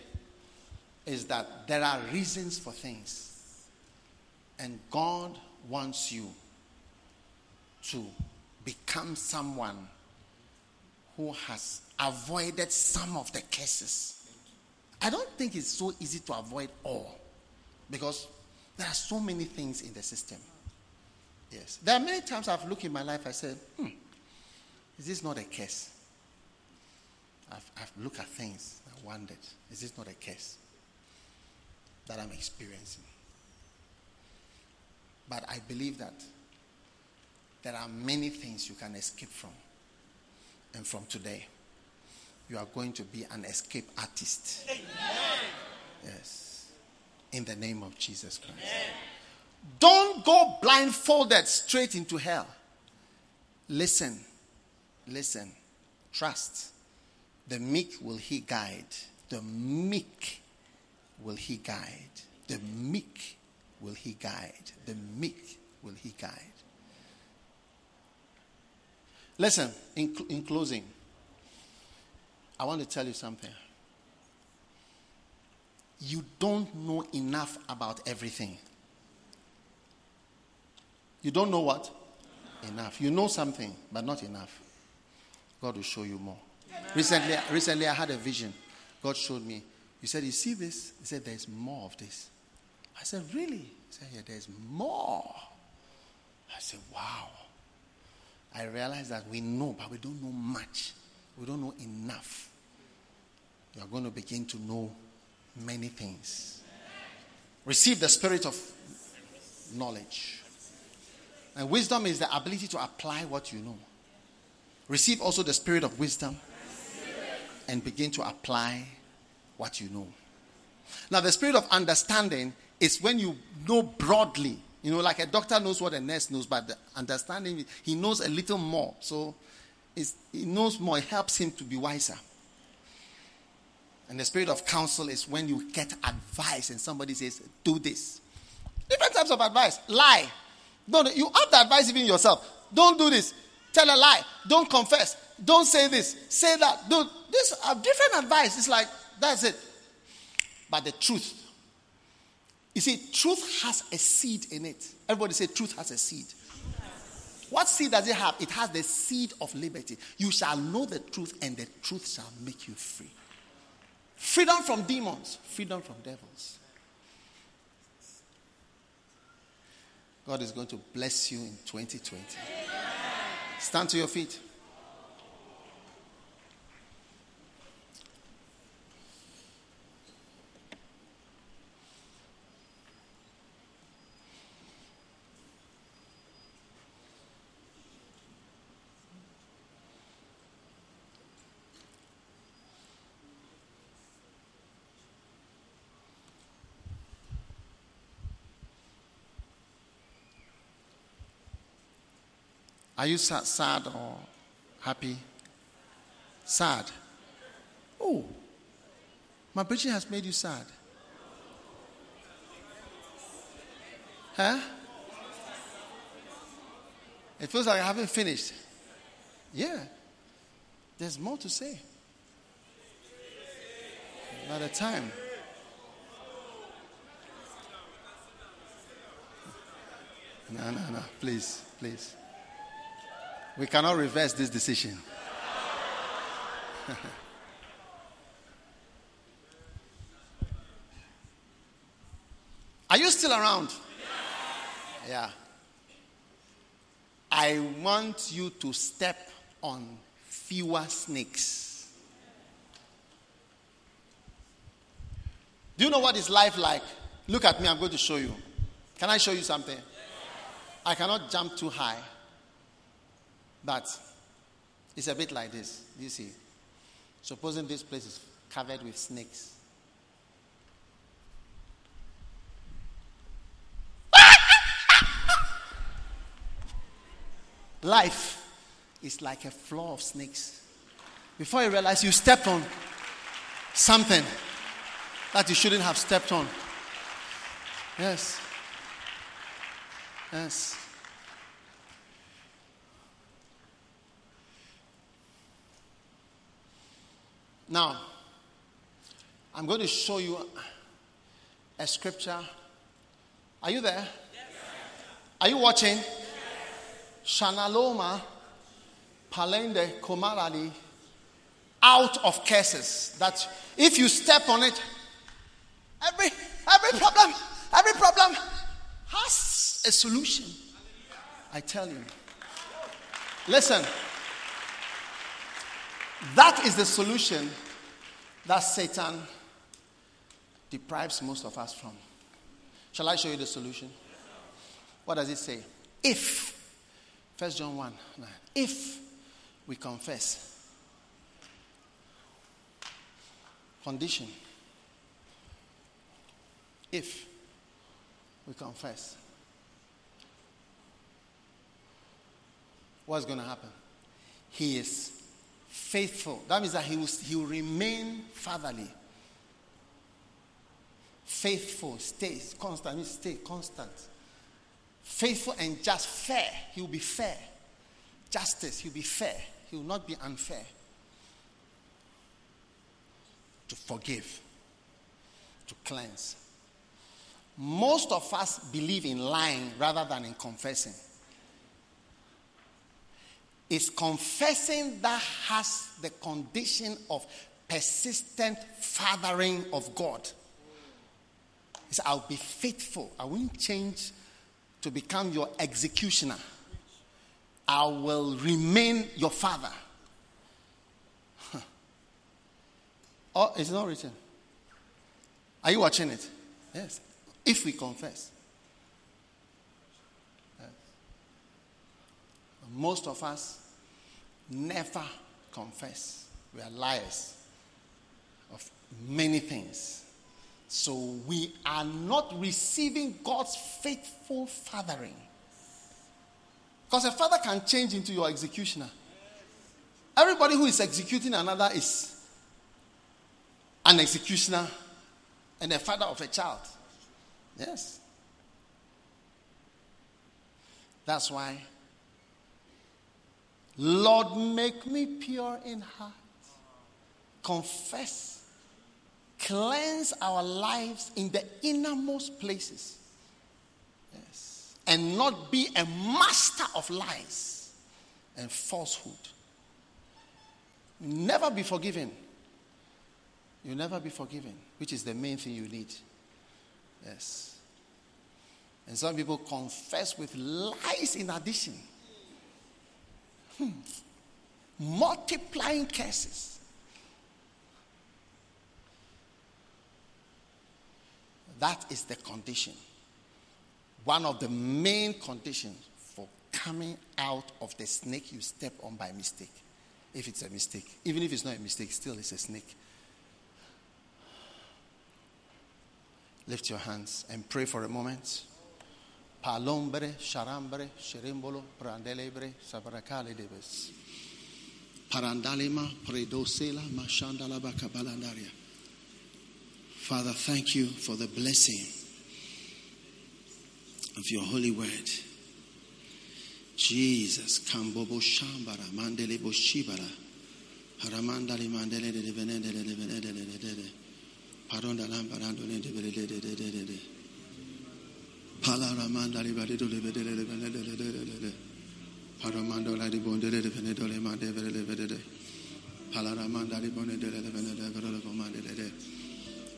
is that there are reasons for things. And God wants you to become someone who has avoided some of the cases. I don't think it's so easy to avoid all because there are so many things in the system. Yes. There are many times I've looked in my life, I said, hmm, is this not a case? I've, I've looked at things and wondered, is this not a curse that I'm experiencing? But I believe that there are many things you can escape from. And from today, you are going to be an escape artist. Amen. Yes. In the name of Jesus Christ. Amen. Don't go blindfolded straight into hell. Listen. Listen. Trust. The meek will he guide. The meek will he guide. The meek will he guide. The meek will he guide. Listen, in, in closing, I want to tell you something. You don't know enough about everything. You don't know what? Enough. You know something, but not enough. God will show you more. Recently, recently I had a vision. God showed me. He said, You see this? He said, There's more of this. I said, Really? He said, Yeah, there's more. I said, Wow. I realized that we know, but we don't know much. We don't know enough. You are going to begin to know many things. Receive the spirit of knowledge. And wisdom is the ability to apply what you know. Receive also the spirit of wisdom and begin to apply what you know. Now, the spirit of understanding is when you know broadly. You know, like a doctor knows what a nurse knows, but the understanding, he knows a little more. So he knows more, it helps him to be wiser. And the spirit of counsel is when you get advice and somebody says, do this. Different types of advice. Lie. Don't, you have the advice even yourself. Don't do this. Tell a lie. Don't confess. Don't say this. Say that. Do this. Uh, different advice. It's like, that's it. But the truth. You see, truth has a seed in it. Everybody say, truth has a seed. What seed does it have? It has the seed of liberty. You shall know the truth, and the truth shall make you free. Freedom from demons, freedom from devils. God is going to bless you in 2020. Stand to your feet. Are you sad, sad or happy? Sad. Oh, my preaching has made you sad. Huh? It feels like I haven't finished. Yeah. There's more to say. Another time. No, no, no. Please, please. We cannot reverse this decision. Are you still around? Yeah. I want you to step on fewer snakes. Do you know what is life like? Look at me, I'm going to show you. Can I show you something? I cannot jump too high. But it's a bit like this. You see, supposing this place is covered with snakes. Life is like a floor of snakes. Before you realize you stepped on something that you shouldn't have stepped on. Yes. Yes. Now, I'm going to show you a scripture. Are you there? Yes. Are you watching? Yes. Shanaloma Palende Komarali out of curses. That if you step on it, every every problem, every problem has a solution. I tell you. Listen. That is the solution that Satan deprives most of us from. Shall I show you the solution? What does it say? If, First John 1 9, if we confess, condition, if we confess, what's going to happen? He is faithful. That means that he will, he will remain fatherly. Faithful, stay constant, means stay constant. Faithful and just fair. He will be fair. Justice, he will be fair. He will not be unfair. To forgive, to cleanse. Most of us believe in lying rather than in confessing. It's confessing that has the condition of persistent fathering of God. It's I'll be faithful. I won't change to become your executioner. I will remain your father. oh, it's not written. Are you watching it? Yes. If we confess. Most of us never confess. We are liars of many things. So we are not receiving God's faithful fathering. Because a father can change into your executioner. Everybody who is executing another is an executioner and a father of a child. Yes. That's why, Lord, make me pure in heart. Confess. Cleanse our lives in the innermost places. Yes. And not be a master of lies and falsehood. Never be forgiven. You'll never be forgiven, which is the main thing you need. Yes. And some people confess with lies in addition. Hmm. Multiplying curses. That is the condition. One of the main conditions for coming out of the snake you step on by mistake. If it's a mistake. Even if it's not a mistake, still it's a snake. Lift your hands and pray for a moment. Palombre, sharambre, shirimbolo, prandelebre, sabaracale debes. Parandalima, predosela, mashandala bakabalandaria. Father, thank you for the blessing of your holy word. Jesus, kambobo shambara, mandele boshibara, haramandali mandele de venendele de de de de de de de de de de de de de de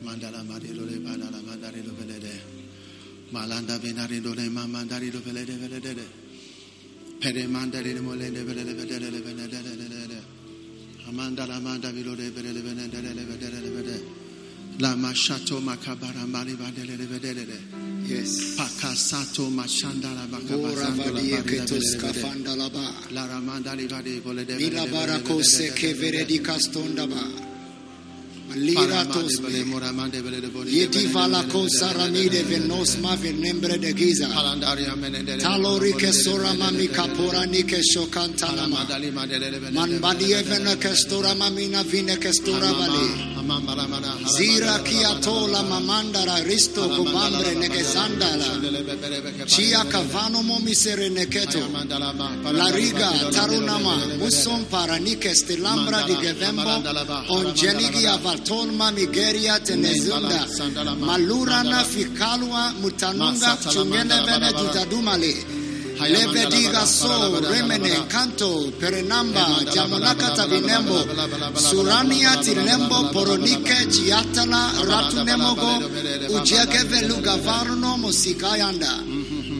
mandala le mandala mandari do vele de malanda venari do le mandari do vele de vele de de pere mandari de mole de vele de vele de vele de de de amanda la manda vilo de vele de vele de de de de la mashato makabara mari vandele de vele Yes. pakasato mashandala Ora la valie bari que de tos vele de kafanda la ramanda li vade vole de Mila barako se ke veredi kastonda ba. Lira tos be. Yedi vala cosa ramide venos ma venembre de giza. Talori ke sora mami kapora ni ke shokantana ma. Man badie vena ke stora mamina vine ke stora vale. Zira kiatola mamandara risto kubambre negezandala. Chia kavano momisere neketo. La riga tarunama muson paranike stilambra di gevembo onjenigi avalton mamigeria tenezunda malura na fikalwa mutanunga chungene vene tutadumale levediga so remene kanto perenamba jamonaka tabinembo surania tilembo poronike chiatala ratunemogo ujekeve lugavarno mosikayanda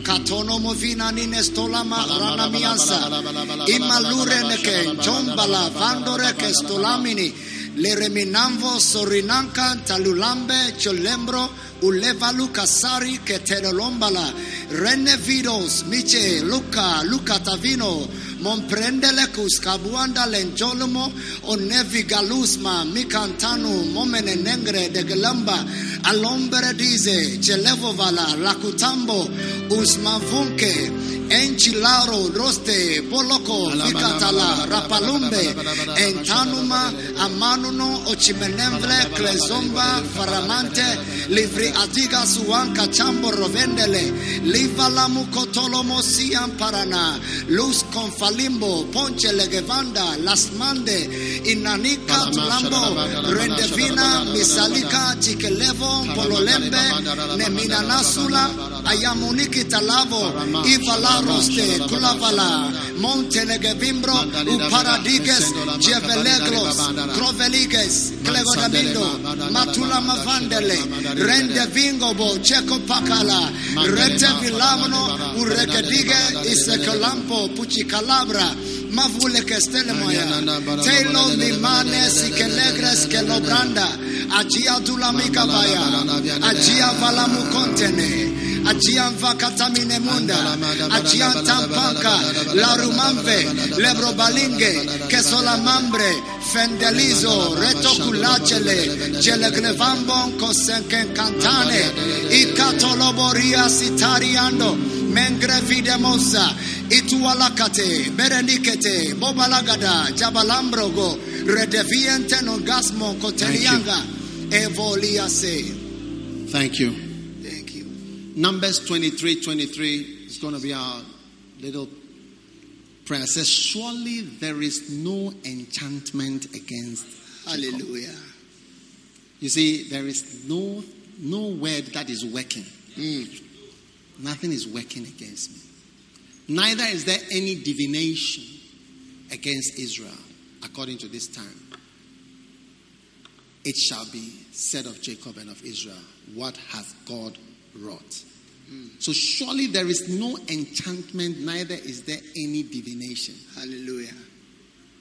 katono movina nine stolama rana miansa imalure neke jombala vandore ke stolamini le reminamvo sorinanka talulambe cholembro ulevalu kasari ke terolombala rene vidos miche luka luka tavino. Monprendele kabuanda lenjolomo. Onevi galusma mikantanu momene nengre de gelamba. Alombere dize celevovala lakutambo. Usmavunke Enchilaro, Roste, Poloko, Ficatala, Rapalumbe, Entanuma, Amanuno, Ochimenemble, Clezomba, Faramante, Livri Adiga Suanca, Chambo Rovendele, Livalamu Cotolomo Sian Parana, Luz Confalimbo, Ponche Legevanda, Las Mande, Inanika Tulambo, Rendevina, Misalika, Chikelevo, Pololembe, Nemina Nasula, Ayamuniki Talavo, Ivala Roste, Kulavala, Montenegevimbro, Uparadiges, Jeveleglos, Croveliges, Clegodamindo, Matula Mavandele, Rende Vingobo, Checo Pacala, Rete Vilamno, Uregedige, Isecolampo, Puchicalabra, Mavule Kestele Moya, Telo Limane, Sikelegres, Kelobranda, Agia Dulamika Baya, Agia Valamu Contene, Munda, ajian tampanka, la rumamve, lebro balinge, fendelizo, reto culacele, gelegnevambon cosenken cantane, y catoloboria sitariando, mengre itualakate, berenikete, bobalagada, jabalambrogo, redeviente no gasmo cotelianga, evoliase. Thank you. Numbers 23 23 is going to be our little prayer. It says, Surely there is no enchantment against. Hallelujah. You see, there is no no word that is working. Mm. Nothing is working against me. Neither is there any divination against Israel, according to this time. It shall be said of Jacob and of Israel, What hath God wrought? Mm. So surely there is no enchantment, neither is there any divination. Hallelujah.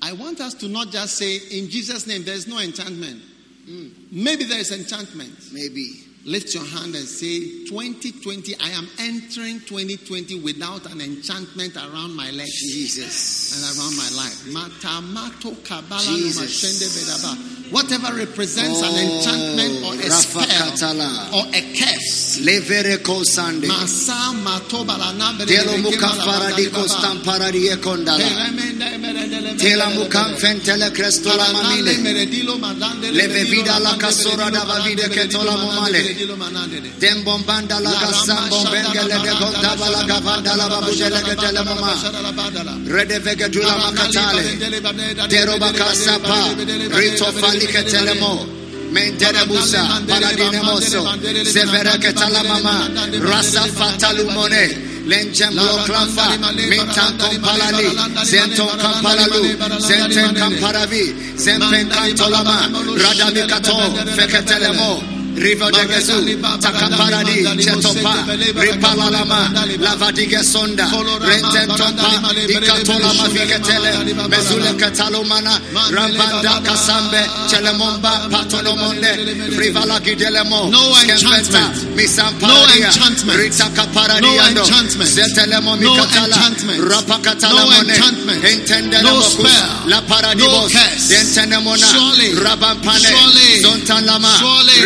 I want us to not just say, in Jesus' name, there's no enchantment. Mm. Maybe there is enchantment. Maybe. Lift your hand and say, 2020, I am entering 2020 without an enchantment around my legs. Jesus. And around my life. Jesus. Whatever represents oh, an enchantment or a oh, spell or a curse. Levere kosande. Masa matobala Telo mukafara di kostampara di ekondala. Tela mukam fentele crestola mamile. Leve vida la casora da vavide che tola momale. Dem bombanda la casam bombengele de contava la gavanda la babujele che tele mama. Rede vegetula makatale. Deroba kasapa. Rito fali che tele mo. Menderebusa, Paradinemoso, Severa Ketalamama, Rasa Fatalumone. Lenjemblo Klafa, Mintan Kompalali, Zenton Kampalalu, Zenten Kamparavi, Zempen Kantolama, Radamikato, Feketelemo, River de Gesu, Takaparadi, Chetopa, Ripalalama, Lavadige Sonda, Renten Tompa, Ikatolama Viketele, Mezule Katalomana, Rambanda Kasambe, Chelemomba, Patolomonde, Gidelemo, no enchantment, no enchantment, Rita enchantment, Zetelemo Mikatala, Rapakatalamone, no spell, La Paradibos, Dentenemona, surely, Rabampane, surely, Zontalama, surely, Rikam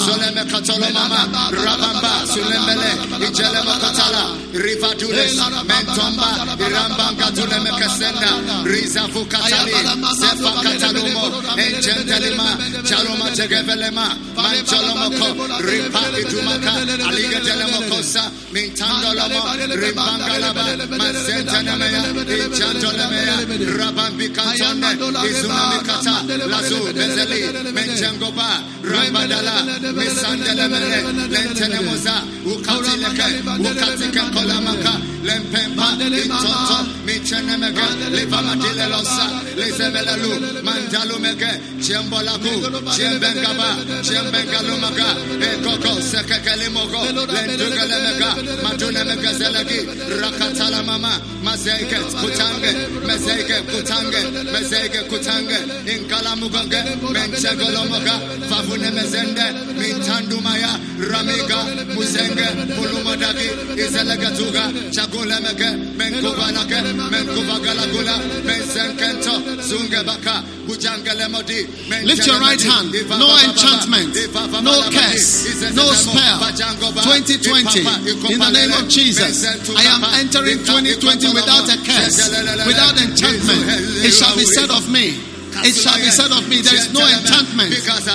Katolomama, Rabamba, Sulembele, Ijelema Katala, Rivadules, Mentomba, Irambanga Tuleme Kasenda, Riza Fukatali, Sefa Katalumo, Engentelima, Chaloma Tegevelema, Mancholomoko, Ripaki Tumaka, Aliga Telemokosa, Mintandolamo, Rimpangalaba, Mazentanamea, Ichantolemea, Rabambikantone, Izunamikata, Lazu, Bezeli, Menjangoba, Rambadala, Misandelemele, Lentenemoza, Ukatileke, Ukatika Kolamaka, Lempempa, Intonto, Michenemega, Levamadilelosa, Lezebelalu, Mandalumege, Chiambolaku, Chiambengaba, Chiambengalumaga, Ekoko, Sekekalimoko, Lentugalemega, Matunemega Zelagi, Rakatala Mama, Mazeke, Kutange, Mezeke, Kutange, Mezeke, Kutange, Inkalamugange, Menchegolomoga, Favune Mezende, Mintandumaya, Ramiga, Muzenge, Mulumadagi, Izelegatuga, Chagulemege, Menkubanake, Menkubagalagula, Mensenkento, Zungebaka, Bujangalemodi, Lift your right hand. No enchantment, no curse, no spell. 2020, in the name of Jesus, I am entering 2020 without a curse, without enchantment. It shall be said of me. It shall be said of me, there is no enchantment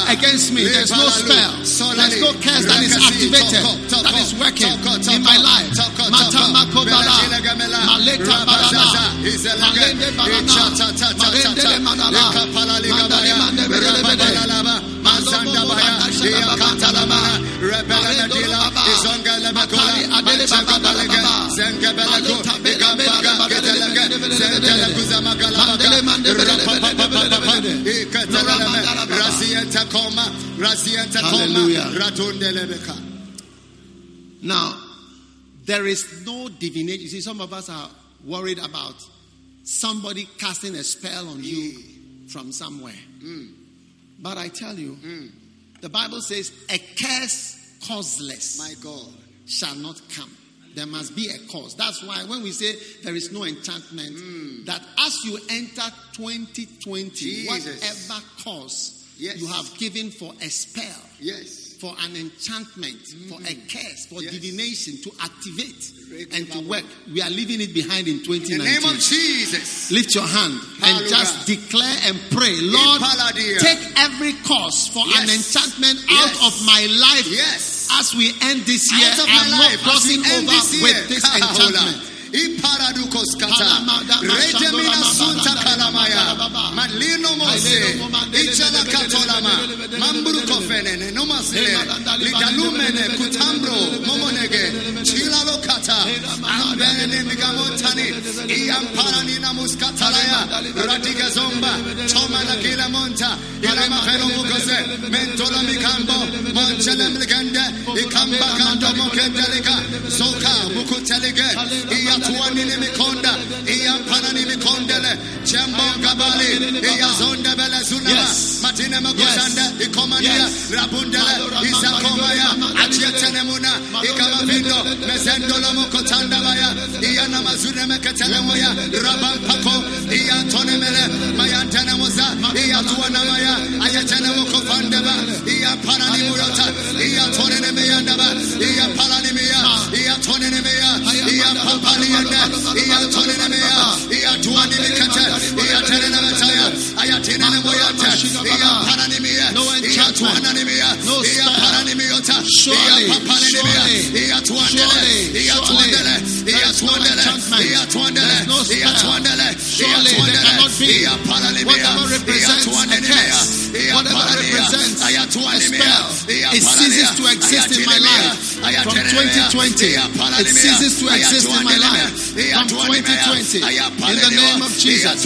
against me, there is no spell, there is no curse that is activated, that is working in my life. Matamako bala, maleta malende marende manala, mandale mande bele bele, Mazanda Baya, Katalama, Rebella Dila, Adele Koma, Hallelujah. Now, there is no divination. You see, some of us are worried about somebody casting a spell on you from somewhere. But I tell you, the Bible says, a curse causeless My God. shall not come. There must be a cause. That's why when we say there is no enchantment, hmm. that as you enter 2020, Jesus. whatever cause Yes. you have given for a spell, Yes. For an enchantment, for a mm. curse, for Yes. divination to activate and to work. We are leaving it behind in 2019. In the name of Jesus. Lift your hand and just declare and pray, Lord, take every cause for an Yes. enchantment Yes. out of my life. Yes. As we end this year, Out of my I'm not crossing over with this enchantment. Iparadukos kata. Redemina sunta kalamaya. Madlino mose. Ichala katolama. Mamburu kofenene. Nomasile. Lidalumene. Kutambro. Momonege. Chilalo kata. Ambene migamontani. Iamparani na muskatalaya. Radiga zomba. Choma na kila monta. Ila mahero mukoze. Mentola mikambo. Monchele mligende. Ikamba kando mokendelika. Zoka mukutelige. Iyatuani ni mikonda. Iyampana ni mikondele. Chembo gabali. Iyazonde bele zunaba. Yes. Matine magosande. Ikomandia. Rabundele. Isakomaya. Achietene muna. Ikamavindo. Mezendolo mukotanda baya. Iyana mazune meketele moya. Rabampako. Iyantone mele. Mayantene muza. Is no spell. Iyatuandele. Surely surely, there cannot be. Iyapala ni meya. Whatever represents a Iyatuane ni meya. curse, whatever represents a Ayatuane ni meya. spell, it ceases to exist in my life. From 2020, it ceases to exist in my life. From Ayatuane meya. 2020, Ayapala in the name of Jesus.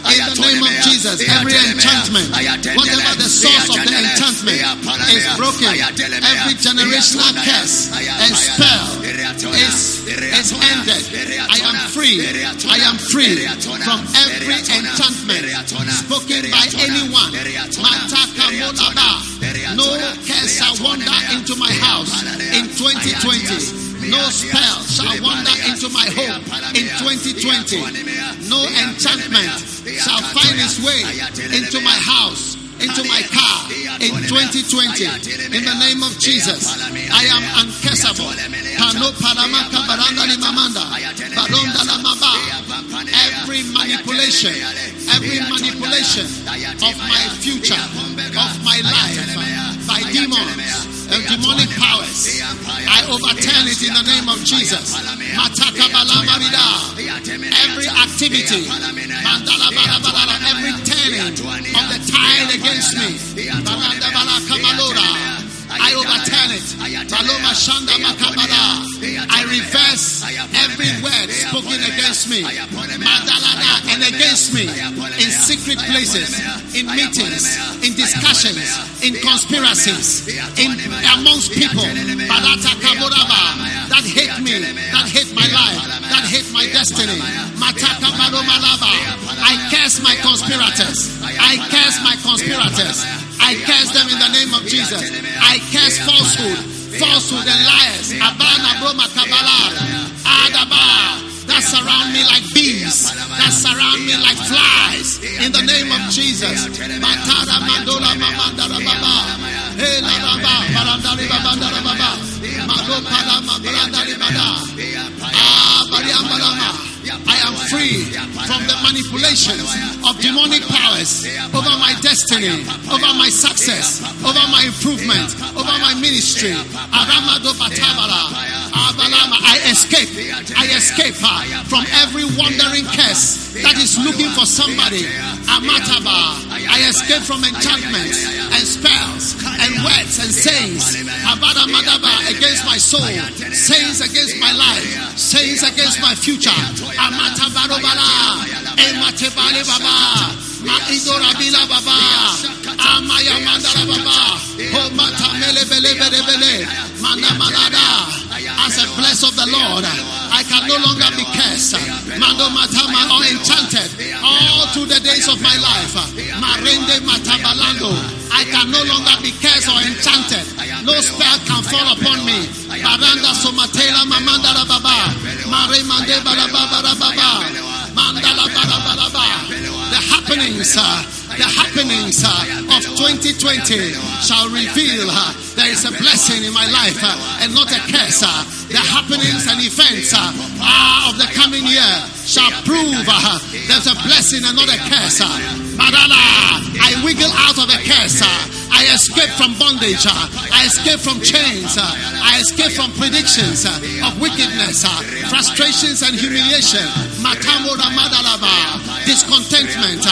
In the name of. Jesus, every enchantment, whatever the source of the enchantment is broken. Every generational curse and spell is, is ended. I am free. I am free from every enchantment spoken by anyone. Iriatona. Mataka Iriatona. No curse shall wander into my house in 2020. No spell shall wander into my home in 2020. No enchantment shall find its way into my house into my car in 2020. In the name of Jesus, I am uncurseable. Every manipulation, every manipulation of my future, of my life by demons and demonic powers. I overturn it in the name of Jesus. Every activity, every turning of the tide against me. I overturn it. I reverse every word spoken against me and against me in secret places, in meetings, in discussions, in conspiracies, in amongst people that hate me, that hate my life, that hate my destiny. I curse my conspirators. I curse my conspirators. I curse them in the name of Jesus. I curse falsehood, falsehood and liars. Abana broma kabbalah. Adaba that surround me like bees, that surround me like flies. In the name of Jesus. Matara mandola mamandara baba. Hela baba, barandari babandara baba. Mado palama, barandari bada. Ah, bariambalama. I am free from the manipulations of demonic powers over my destiny, over my success, over my improvement, over my ministry. I escape. I escape her from every wandering curse that is looking for somebody. Amataba. I escape from enchantments and spells and words and sayings. Abadamadaba against my soul, sayings against my life, sayings against my future. Amata barobala, emate bale baba, maidora bila baba, amaya mandara baba, homata mele bele bele bele, manda manada. As a bless of the Lord, I can no longer be cursed, mando matama or enchanted all through the days of my life. Marende matabalando. I can no longer be cursed or enchanted. No spell can fall upon me. Baranda somatela mamanda baba. Mare mande baba baba. Mandala baba The happenings, uh, the happenings uh, of 2020 shall reveal uh, there is a blessing in my life uh, and not a curse. The happenings and events of the coming year shall prove uh, there's a blessing and not a curse. Uh, I wiggle out of a curse. Uh, I escape from bondage. I escape from chains. I escape from predictions of wickedness, frustrations and humiliation. Discontentment.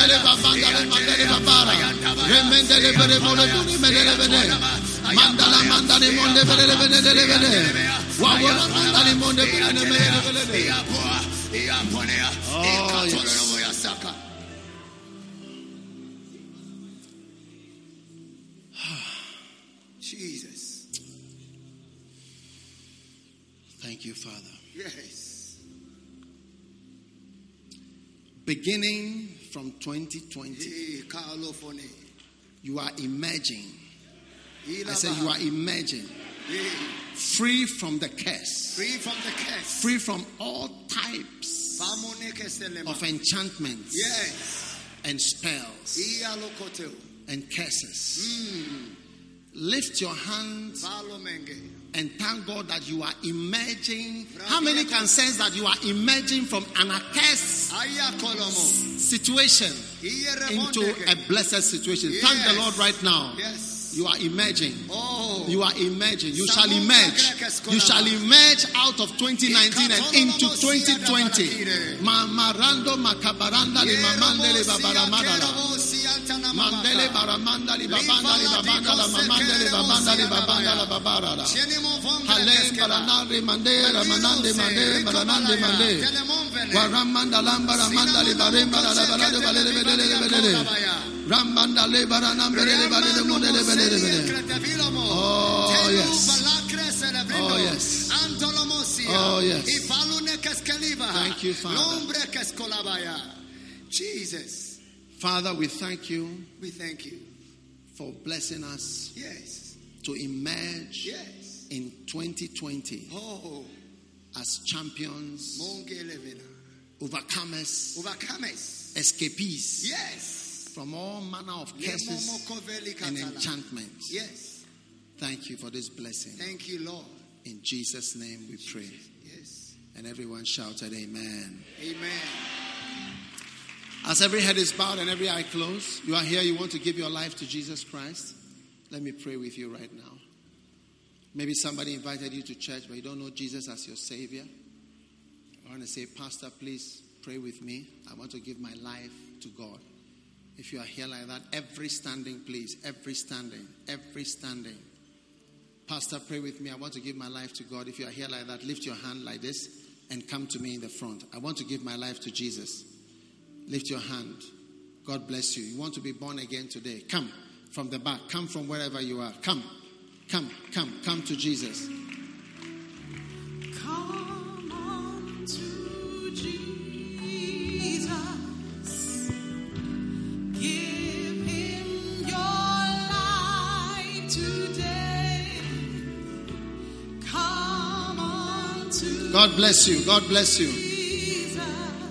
Mandele babandale mandele babara. Remendele bere mole duni medele bene. Mandala mandale monde bere bene bene bene. Wawala mandale monde bene bene bene. Oh, yes. Jesus. Thank you, Father. Yes. Beginning from 2020, you are emerging. I say you are emerging. Free from the curse. Free from the curse. Free from all types of enchantments Yes. and spells and curses. Hmm. Lift your hands and thank God that you are emerging. How many can sense that you are emerging from an accursed situation into a blessed situation? Thank the Lord right now. Yes. You are emerging. Oh. You are emerging. You shall emerge. You shall emerge out of 2019 and into 2020. Mamarando makabaranda li mamandele babaramadala. Mandele baramanda babanda babanda la mamanda babanda babanda la babarada. Halem baranari mandela manande mande baranande mande. Waramanda lambara manda li baremba la balade balede bedele bedele. Rambanda le baranam bedele balede modele bedele bedele. Oh yes. Oh yes. Oh yes. Thank you, Father. Jesus. Father, we thank you We thank you. for blessing us Yes. to emerge Yes. in 2020 Oh, as champions, overcomers, Overcomers. escapees Yes. From all manner of curses and enchantments. Yes. Thank you for this blessing. Thank you, Lord. In Jesus' name we pray. Yes. And everyone shouted, Amen. Amen. As every head is bowed and every eye closed, you are here, you want to give your life to Jesus Christ. Let me pray with you right now. Maybe somebody invited you to church, but you don't know Jesus as your Savior. I want to say, Pastor, please pray with me. I want to give my life to God. If you are here like that, every standing, please, every standing, every standing. Pastor, pray with me. I want to give my life to God. If you are here like that, lift your hand like this and come to me in the front. I want to give my life to Jesus. Lift your hand. God bless you. You want to be born again today? Come from the back. Come from wherever you are. Come. Come, come, come to Jesus. Come on to Jesus. God bless you. God bless you.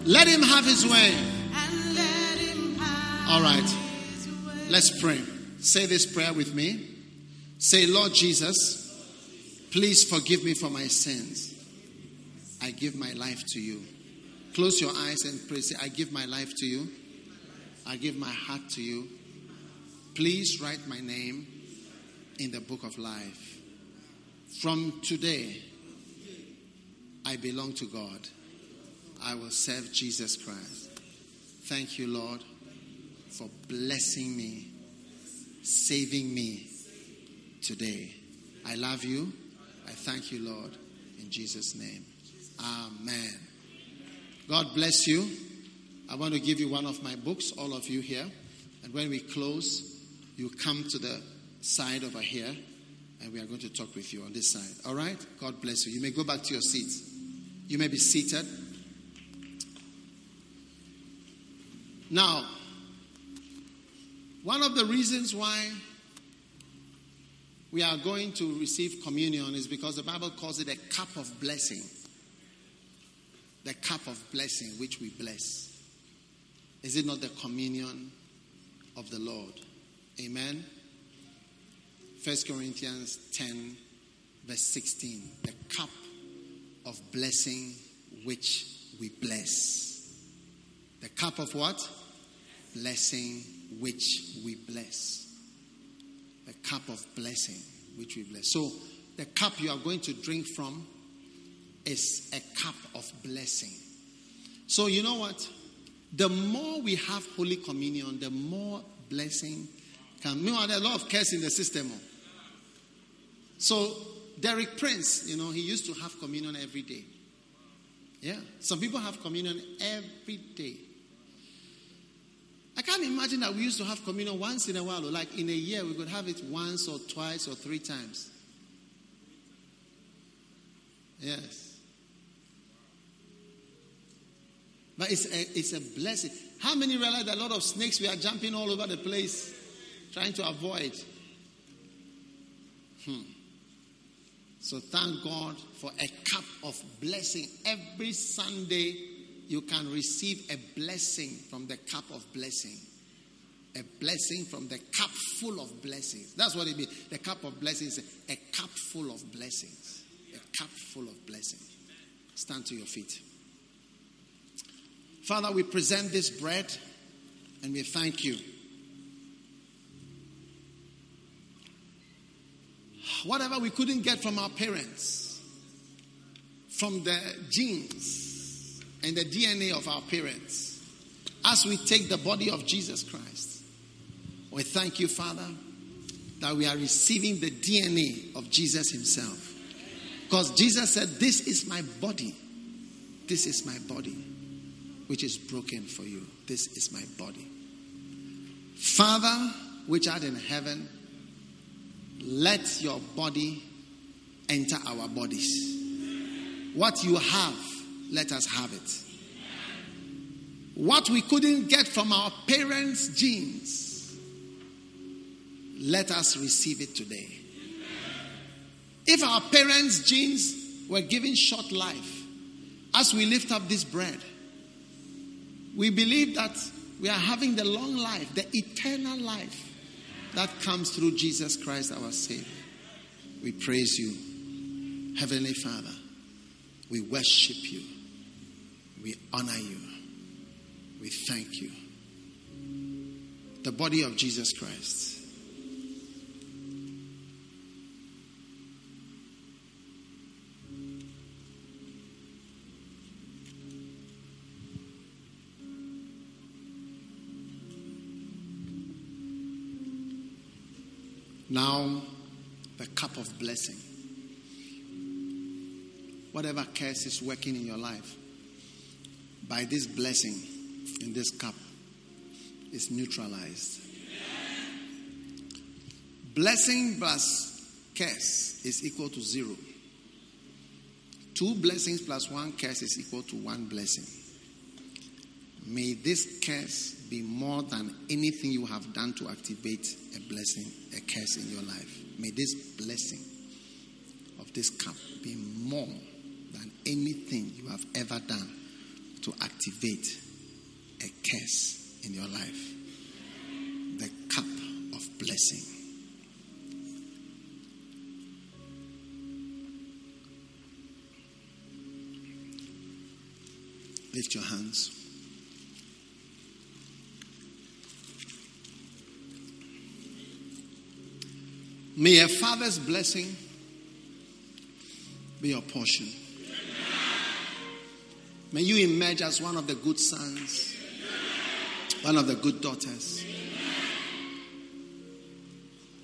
Let him have his way. and let him have All right. Let's pray. Say this prayer with me. Say, Lord Jesus, please forgive me for my sins. I give my life to you. Close your eyes and pray. Say, I give my life to you. I give my heart to you. Please write my name in the book of life. From today, I belong to God. I will serve Jesus Christ. Thank you, Lord, for blessing me, saving me today. I love you. I thank you, Lord, in Jesus' name. Amen. God bless you. I want to give you one of my books, all of you here. And when we close, you come to the side over here, and we are going to talk with you on this side. All right? God bless you. You may go back to your seats. You may be seated. Now, one of the reasons why we are going to receive communion is because the Bible calls it a cup of blessing. The cup of blessing which we bless. Is it not the communion of the Lord? Amen. 1 Corinthians 10, verse 16. The cup of blessing which we bless. The cup of what? Blessing which we bless. The cup of blessing which we bless. So, the cup you are going to drink from is a cup of blessing. So, you know what? The more we have Holy Communion, the more blessing can. Meanwhile, there are a lot of curse in the system. oh. So, Derek Prince, you know, he used to have communion every day. Yeah. Some people have communion every day. I can't imagine that we used to have communion once in a while, or like in a year, we could have it once or twice or three times. Yes. But it's a, it's a blessing. How many realize that a lot of snakes we are jumping all over the place trying to avoid? Hmm. So thank God for a cup of blessing. Every Sunday, you can receive a blessing from the cup of blessing. A blessing from the cup full of blessings. That's what it means. The cup of blessings, a cup full of blessings. A cup full of blessings. Stand to your feet. Father, we present this bread and we thank you. Whatever we couldn't get from our parents, from the genes and the DNA of our parents, as we take the body of Jesus Christ, we thank you, Father, that we are receiving the DNA of Jesus Himself. Because Jesus said, This is my body. This is my body, which is broken for you. This is my body. Father, which art in heaven, let your body enter our bodies. What you have, let us have it. What we couldn't get from our parents' genes, let us receive it today. If our parents' genes were given short life, as we lift up this bread, we believe that we are having the long life, the eternal life that comes through Jesus Christ our Savior. We praise you, Heavenly Father. We worship you. We honor you. We thank you. The body of Jesus Christ. Now, the cup of blessing. Whatever curse is working in your life, by this blessing in this cup, is neutralized. Blessing plus curse is equal to zero. Two blessings plus one curse is equal to one blessing. May this curse be more than anything you have done to activate a blessing, a curse in your life. May this blessing of this cup be more than anything you have ever done to activate a curse in your life. The cup of blessing. Lift your hands. May a father's blessing be your portion. May you emerge as one of the good sons, one of the good daughters.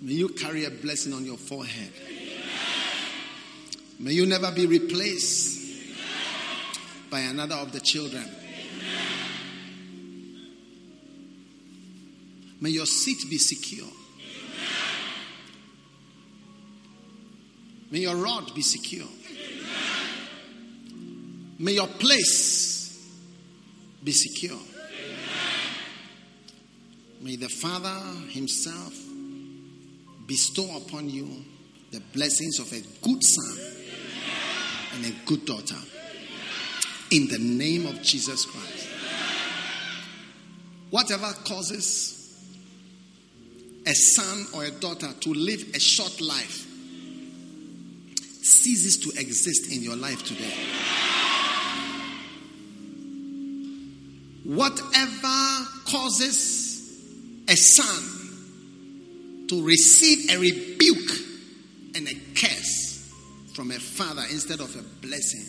May you carry a blessing on your forehead. May you never be replaced by another of the children. May your seat be secure. May your rod be secure. May your place be secure. May the Father Himself bestow upon you the blessings of a good son and a good daughter. In the name of Jesus Christ. Whatever causes a son or a daughter to live a short life ceases to exist in your life today. Whatever causes a son to receive a rebuke and a curse from a father instead of a blessing,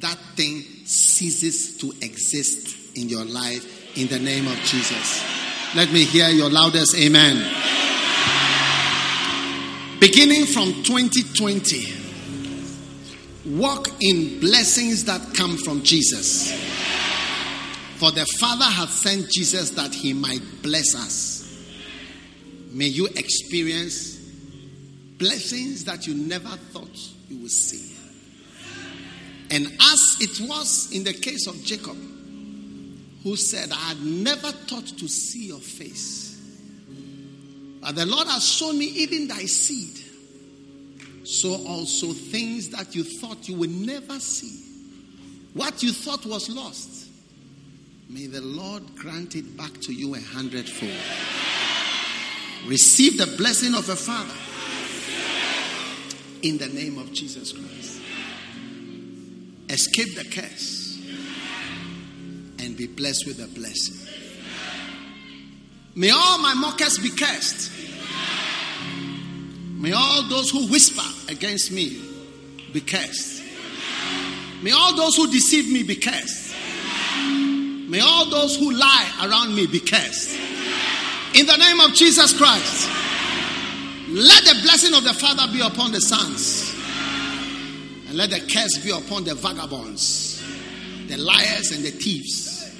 that thing ceases to exist in your life in the name of Jesus. Let me hear your loudest amen. Beginning from 2020, walk in blessings that come from Jesus. For the Father hath sent Jesus that he might bless us. May you experience blessings that you never thought you would see. And as it was in the case of Jacob, who said, I had never thought to see your face. But the Lord has shown me even thy seed. So also things that you thought you would never see. What you thought was lost. May the Lord grant it back to you a hundredfold. Receive the blessing of a father in the name of Jesus Christ. Escape the curse and be blessed with a blessing. May all my mockers be cursed. May all those who whisper against me be cursed. May all those who deceive me be cursed. May all those who lie around me be cursed. In the name of Jesus Christ, let the blessing of the Father be upon the sons, and let the curse be upon the vagabonds, the liars, and the thieves,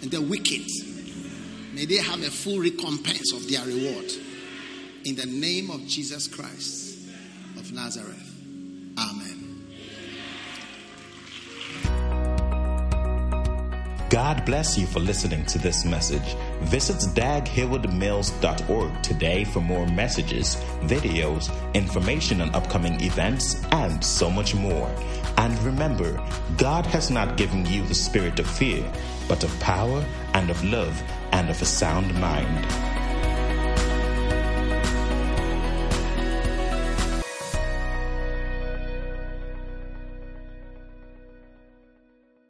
and the wicked. May they have a full recompense of their reward. In the name of Jesus Christ of Nazareth. Amen. God bless you for listening to this message. Visit daghewardmills.org today for more messages, videos, information on upcoming events, and so much more. And remember, God has not given you the spirit of fear, but of power and of love and of a sound mind.